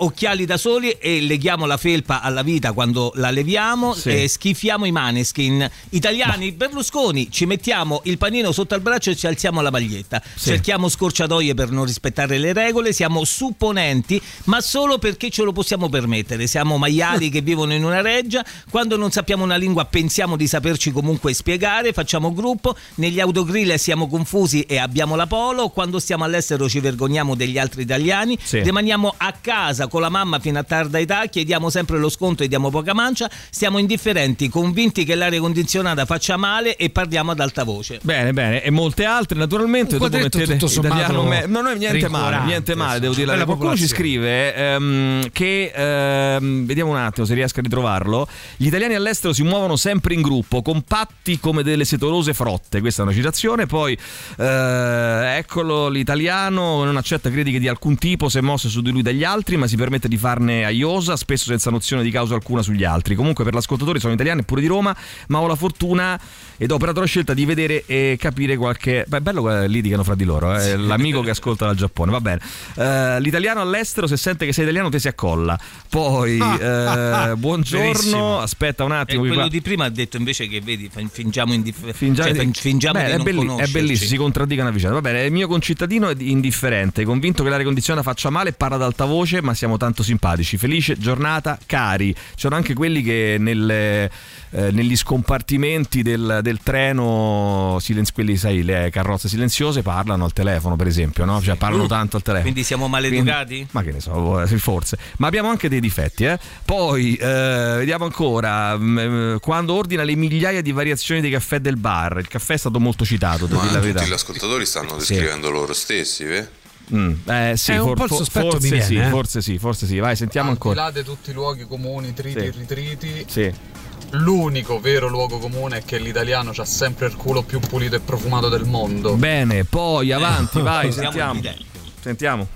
Occhiali da soli e leghiamo la felpa alla vita quando la leviamo Sì. e schifiamo i maneskin. Italiani, Berlusconi, ci mettiamo il panino sotto al braccio e ci alziamo la maglietta. Sì. Cerchiamo scorciatoie per non rispettare le regole, siamo supponenti, ma solo perché ce lo possiamo permettere. Siamo maiali [laughs] che vivono in una reggia, quando non sappiamo una lingua pensiamo di saperci comunque spiegare, facciamo gruppo, negli autogrill siamo confusi e abbiamo la polo, quando stiamo all'estero ci vergogniamo degli altri italiani, Sì. rimaniamo a casa con la mamma fino a tarda età, chiediamo sempre lo sconto e diamo poca mancia, stiamo indifferenti, convinti che l'aria condizionata faccia male e parliamo ad alta voce. Bene, bene, e molte altre naturalmente. Un dopo mettete tutto sommato italiano me- No, no, niente male, niente male, devo dire. bella Qualcuno ci scrive ehm, che ehm, vediamo un attimo se riesco a ritrovarlo. Gli italiani all'estero si muovono sempre in gruppo, compatti come delle setolose frotte. Questa è una citazione. Poi eh, eccolo l'italiano non accetta critiche di alcun tipo se mosse su di lui dagli altri, ma si permette di farne a iosa, spesso senza nozione di causa alcuna sugli altri. Comunque per l'ascoltatore sono italiano e pure di Roma, ma ho la fortuna ed ho operato la scelta di vedere e capire qualche. Beh, è bello che litigano fra di loro, eh, l'amico che ascolta dal Giappone, va bene. Eh, l'italiano all'estero, se sente che sei italiano, te si accolla. Poi, eh, buongiorno, Verissimo. aspetta un E attimo. vi quello fa- di prima ha detto invece che vedi, fin- fingiamo indifferenti. Fingiamo, cioè, fin- fingiamo Beh, di è, belli- è bellissimo, si contraddicono a vicenda. Va bene, il mio concittadino è indifferente, convinto che l'aria condizionata faccia male, parla ad alta voce, ma siamo tanto simpatici. Felice giornata, cari. Ci sono anche quelli che nelle, eh, negli scompartimenti del, del treno, silenzi- quelli sai, le carrozze silenziose, parlano al telefono, per esempio, no? Cioè parlano Mm. tanto al telefono. Quindi siamo maleducati? Ma che ne so, eh, forse. Ma abbiamo anche dei difetti, eh. Poi, eh, vediamo ancora, mm, eh, quando ordina le migliaia di variazioni dei caffè del bar, il caffè è stato molto citato, devo Ma dire la verità. tutti gli ascoltatori stanno Sì. descrivendo loro stessi, eh? Mm, eh, sì, Eh, un for- po' il for- sospetto forse mi viene, sì, eh. forse sì, forse sì. Vai, sentiamo Al di ancora. là di tutti i luoghi comuni, triti Sì. e ritriti, Sì. l'unico vero luogo comune è che l'italiano ha sempre il culo più pulito e profumato del mondo. Bene, poi avanti, [laughs] vai, sentiamo. Sentiamo.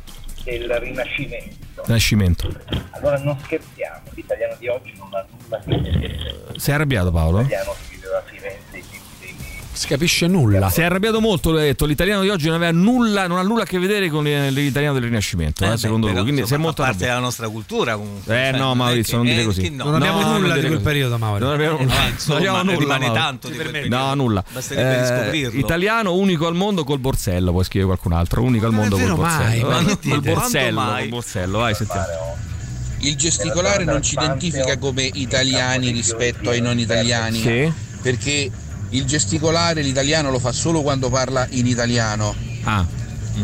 del Rinascimento. Nascimento. Allora non scherziamo, l'italiano di oggi non ha nulla a che vedere Sei arrabbiato Paolo? l'italiano Si capisce nulla. Si è arrabbiato molto, l'ho detto. L'italiano di oggi non, aveva nulla, non ha nulla a che vedere con l'italiano del Rinascimento, eh, Eh, secondo beh, lui. però, Quindi si è insomma, molto parte arrabbiato. della nostra cultura comunque. Eh Cioè, no, non Maurizio, che- non dire eh, così. no. Non abbiamo nulla non di quel così. periodo, Mauro. Non abbiamo nulla. ma insomma, Non abbiamo nulla, rimane tanto di quel No, nulla. Basterebbe Eh, riscoprirlo. italiano unico al mondo col borsello, puoi scrivere qualcun altro. Unico al Non mondo col borsello. ma Eh, borsello, col borsello, vai, sentiamo. Il gesticolare non ci identifica come italiani rispetto ai non italiani. Sì. Perché il gesticolare l'italiano lo fa solo quando parla in italiano. Ah.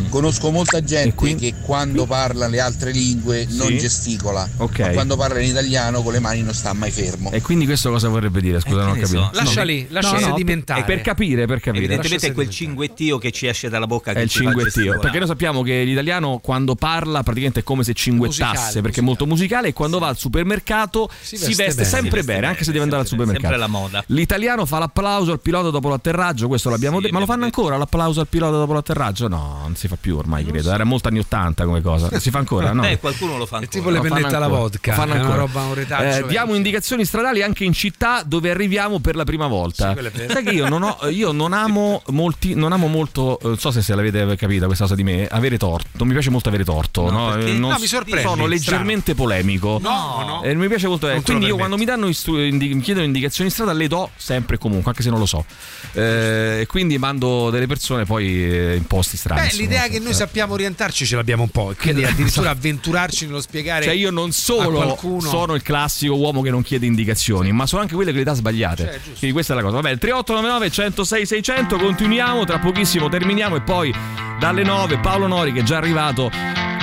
Conosco molta gente quindi- che quando parla le altre lingue non Sì. gesticola, Ok. ma quando parla in italiano con le mani non sta mai fermo. E quindi questo cosa vorrebbe dire? Scusa, non ho capito. so. Lascia lì, lascia no, no, sedimentare. Per, per capire, per capire. Evidentemente è quel cinguettio che ci esce dalla bocca che È il cinguettio. Perché noi sappiamo che l'italiano quando parla praticamente è come se cinguettasse, Musicale, perché è molto musicale e quando va al supermercato si veste veste, bene. sempre Si veste bene, anche se deve andare al supermercato. sempre la moda. L'italiano fa l'applauso al pilota dopo l'atterraggio, questo l'abbiamo Sì, detto. Ma lo fanno ancora l'applauso al pilota dopo l'atterraggio? No, non si fa più ormai, credo. Era molto anni 80 come cosa. [laughs] Si fa ancora? No. Eh, qualcuno lo fa ancora. È tipo le pennette alla ancora. vodka. Fanno è una ancora. roba, un retaggio. Eh, diamo indicazioni stradali anche in città dove arriviamo per la prima volta. Sì. Sai che io non, ho, io non amo molti, non amo molto, eh, non so se, se l'avete capita questa cosa di me, avere torto. Non mi piace molto avere torto. No, perché? Eh, non No, mi sorprendi, Sono leggermente polemico. No, no. Eh, mi piace molto. eh, quindi io quando mi danno istru- indi- mi chiedono indicazioni strada le do sempre e comunque, anche se non lo so. Eh, quindi mando delle persone poi eh, in posti strani. Beh. L'idea che noi sappiamo orientarci ce l'abbiamo un po', quindi addirittura avventurarci nello spiegare Cioè io non a solo qualcuno sono il classico uomo che non chiede indicazioni, ma sono anche quelle che le dà sbagliate. Cioè. Quindi questa è la cosa. Vabbè, il 3899 106 600 continuiamo, tra pochissimo terminiamo e poi dalle 9 Paolo Nori che è già arrivato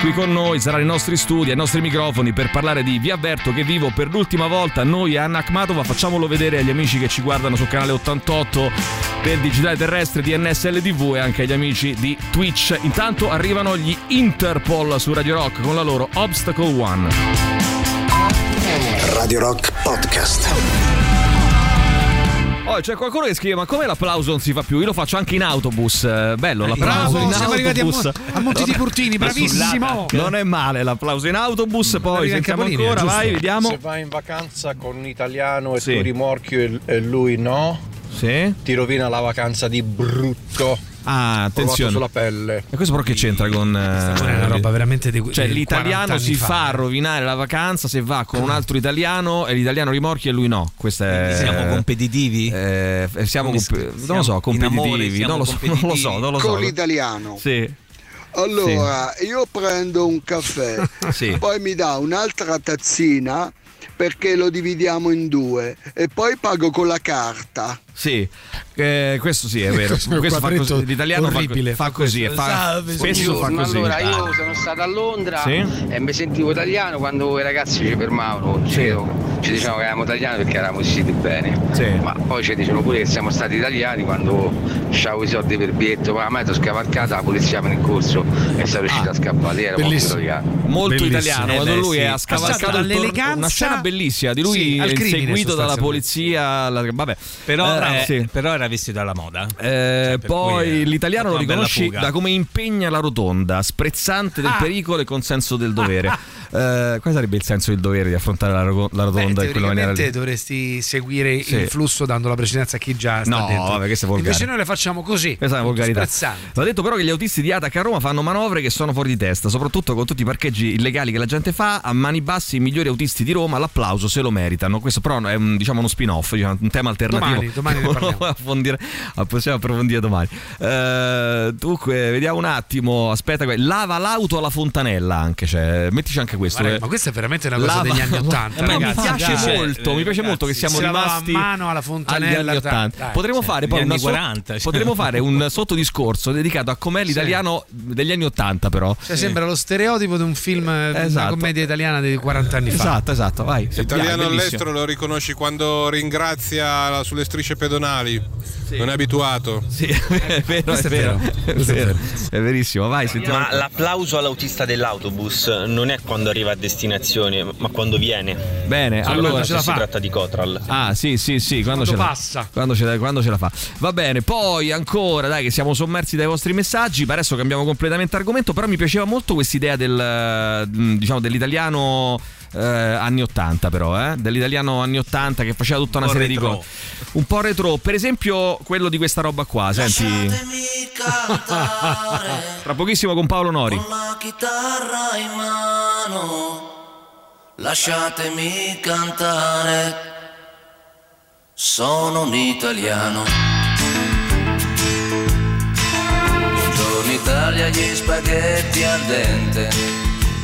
qui con noi sarà nei nostri studi, ai nostri microfoni per parlare di Vi avverto che vivo per l'ultima volta noi e Anna Akhmatova, facciamolo vedere agli amici che ci guardano sul canale 88 del digitale terrestre di NSL TV e anche agli amici di Twitch. Intanto arrivano gli Interpol su Radio Rock con la loro Obstacle One. Radio Rock Podcast. Oh, c'è qualcuno che scrive: Ma come l'applauso non si fa più? Io lo faccio anche in autobus. Eh, Bello, l'applauso bravo, in siamo arrivati a autobus. Mo- a Monti di Purtini, [laughs] bravissimo. Non è male l'applauso in autobus. Poi Arriva sentiamo Capolini, ancora. giusto? Vai, vediamo. Se vai in vacanza con un italiano e Sì. tu rimorchio e, e lui no, Sì. ti rovina la vacanza di brutto. Ah, attenzione. sulla pelle. E questo però che c'entra con. eh, è una roba veramente di Cioè, di 40 l'italiano si fa. fa rovinare la vacanza se va con un altro italiano e l'italiano rimorchia e lui no. Questa è. Siamo competitivi? Eh, siamo Quindi comp- siamo non lo so, competitivi. amore, siamo [laughs] non, lo so, non lo so, competitivi. non lo so. con l'italiano. Sì. Allora, io prendo un caffè, [laughs] Sì. poi mi dà un'altra tazzina perché lo dividiamo in due e poi pago con la carta. Sì, eh, questo sì è vero. Questo fa così. L'italiano fa, orribile, fa così, fa, spesso fa così. Allora, io sono stato a Londra Sì? e mi sentivo italiano quando i ragazzi ci fermavano, ci, ci dicevano che eravamo italiani perché eravamo vestiti bene. Ma poi ci dicevano pure che siamo stati italiani quando c'avevo i soldi per il biglietto, ma a me sono scavalcata, la polizia mi ha in corso e sono riuscito a scappare. Era molto Bellissimo. italiano. Molto Bellissimo. italiano, Eh quando beh, lui sì. ha scavalcato Passato il tor- dall'eleganza- una scena bellissima di lui Sì, inseguito dalla polizia. la- vabbè. Però, Eh, eh, sì. però era vestito alla moda. Eh, per poi l'italiano lo riconosci da come impegna la rotonda, sprezzante del Ah. pericolo e con senso del dovere. [laughs] Eh, qual sarebbe il senso del dovere di affrontare la, ro- la rotonda in quella maniera lì? Dovresti seguire Sì. il flusso dando la precedenza a chi già sta No, dentro. vabbè, questo è volgare. Invece noi le facciamo così. Questa è una volgarità. Va detto però che gli autisti di Atac a Roma fanno manovre che sono fuori di testa, soprattutto con tutti i parcheggi illegali che la gente fa. A mani bassi i migliori autisti di Roma l'applauso se lo meritano. Questo però è un, diciamo, uno spin-off, diciamo, un tema alternativo. Domani, domani ne [laughs] parliamo. approfondire, possiamo approfondire domani. Eh, dunque, vediamo un attimo. Aspetta, lava l'auto alla fontanella anche. Cioè, mettici anche questo. Guarda, eh. ma questa è veramente una cosa Lava- degli anni Ottanta. Eh, ma mi ragazzi. piace Dai. molto, mi piace molto che siamo rimasti a mano alla fontanella. agli anni dai, 80. dai. potremmo Sì. fare poi una anni so- 40, cioè. potremmo fare un sottodiscorso dedicato a com'è l'italiano degli anni 80 però. Cioè, sembra lo stereotipo di un film, eh, di una Esatto. commedia italiana di 40 anni fa. Esatto, esatto, vai. L'italiano Bellissimo. all'estero lo riconosci quando ringrazia sulle strisce pedonali. Non è abituato. Sì, [laughs] è vero, Questo è è vero. vero. È, vero. è verissimo, vai, sentiamo. Ma l'applauso all'autista dell'autobus non è quando arriva a destinazione, ma quando viene. Bene, allora se si tratta di Cotral. Ah, sì, sì, sì, quando, Quando ce la, passa. Quando ce, la, quando ce la fa. Va bene, poi ancora, dai, che siamo sommersi dai vostri messaggi. Per adesso cambiamo completamente argomento. Però mi piaceva molto quest'idea del, eh, diciamo, dell'italiano. Eh, anni 80 però, eh? dell'italiano anni 80 che faceva tutta una Un serie retro. di cose un po' retro, per esempio quello di questa roba qua, senti [laughs] tra pochissimo con Paolo Nori la chitarra in mano, lasciatemi cantare. Sono un italiano. Buongiorno Italia, gli spaghetti al dente.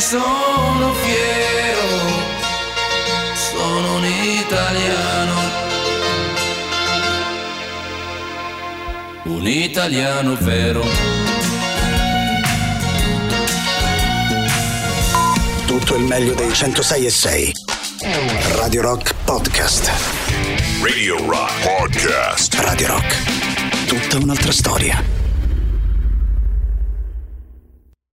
Ne sono fiero. Sono un italiano. Un italiano vero. Tutto il meglio dei 106 e 6. Radio Rock Podcast. Radio Rock Podcast. Radio Rock. Tutta un'altra storia.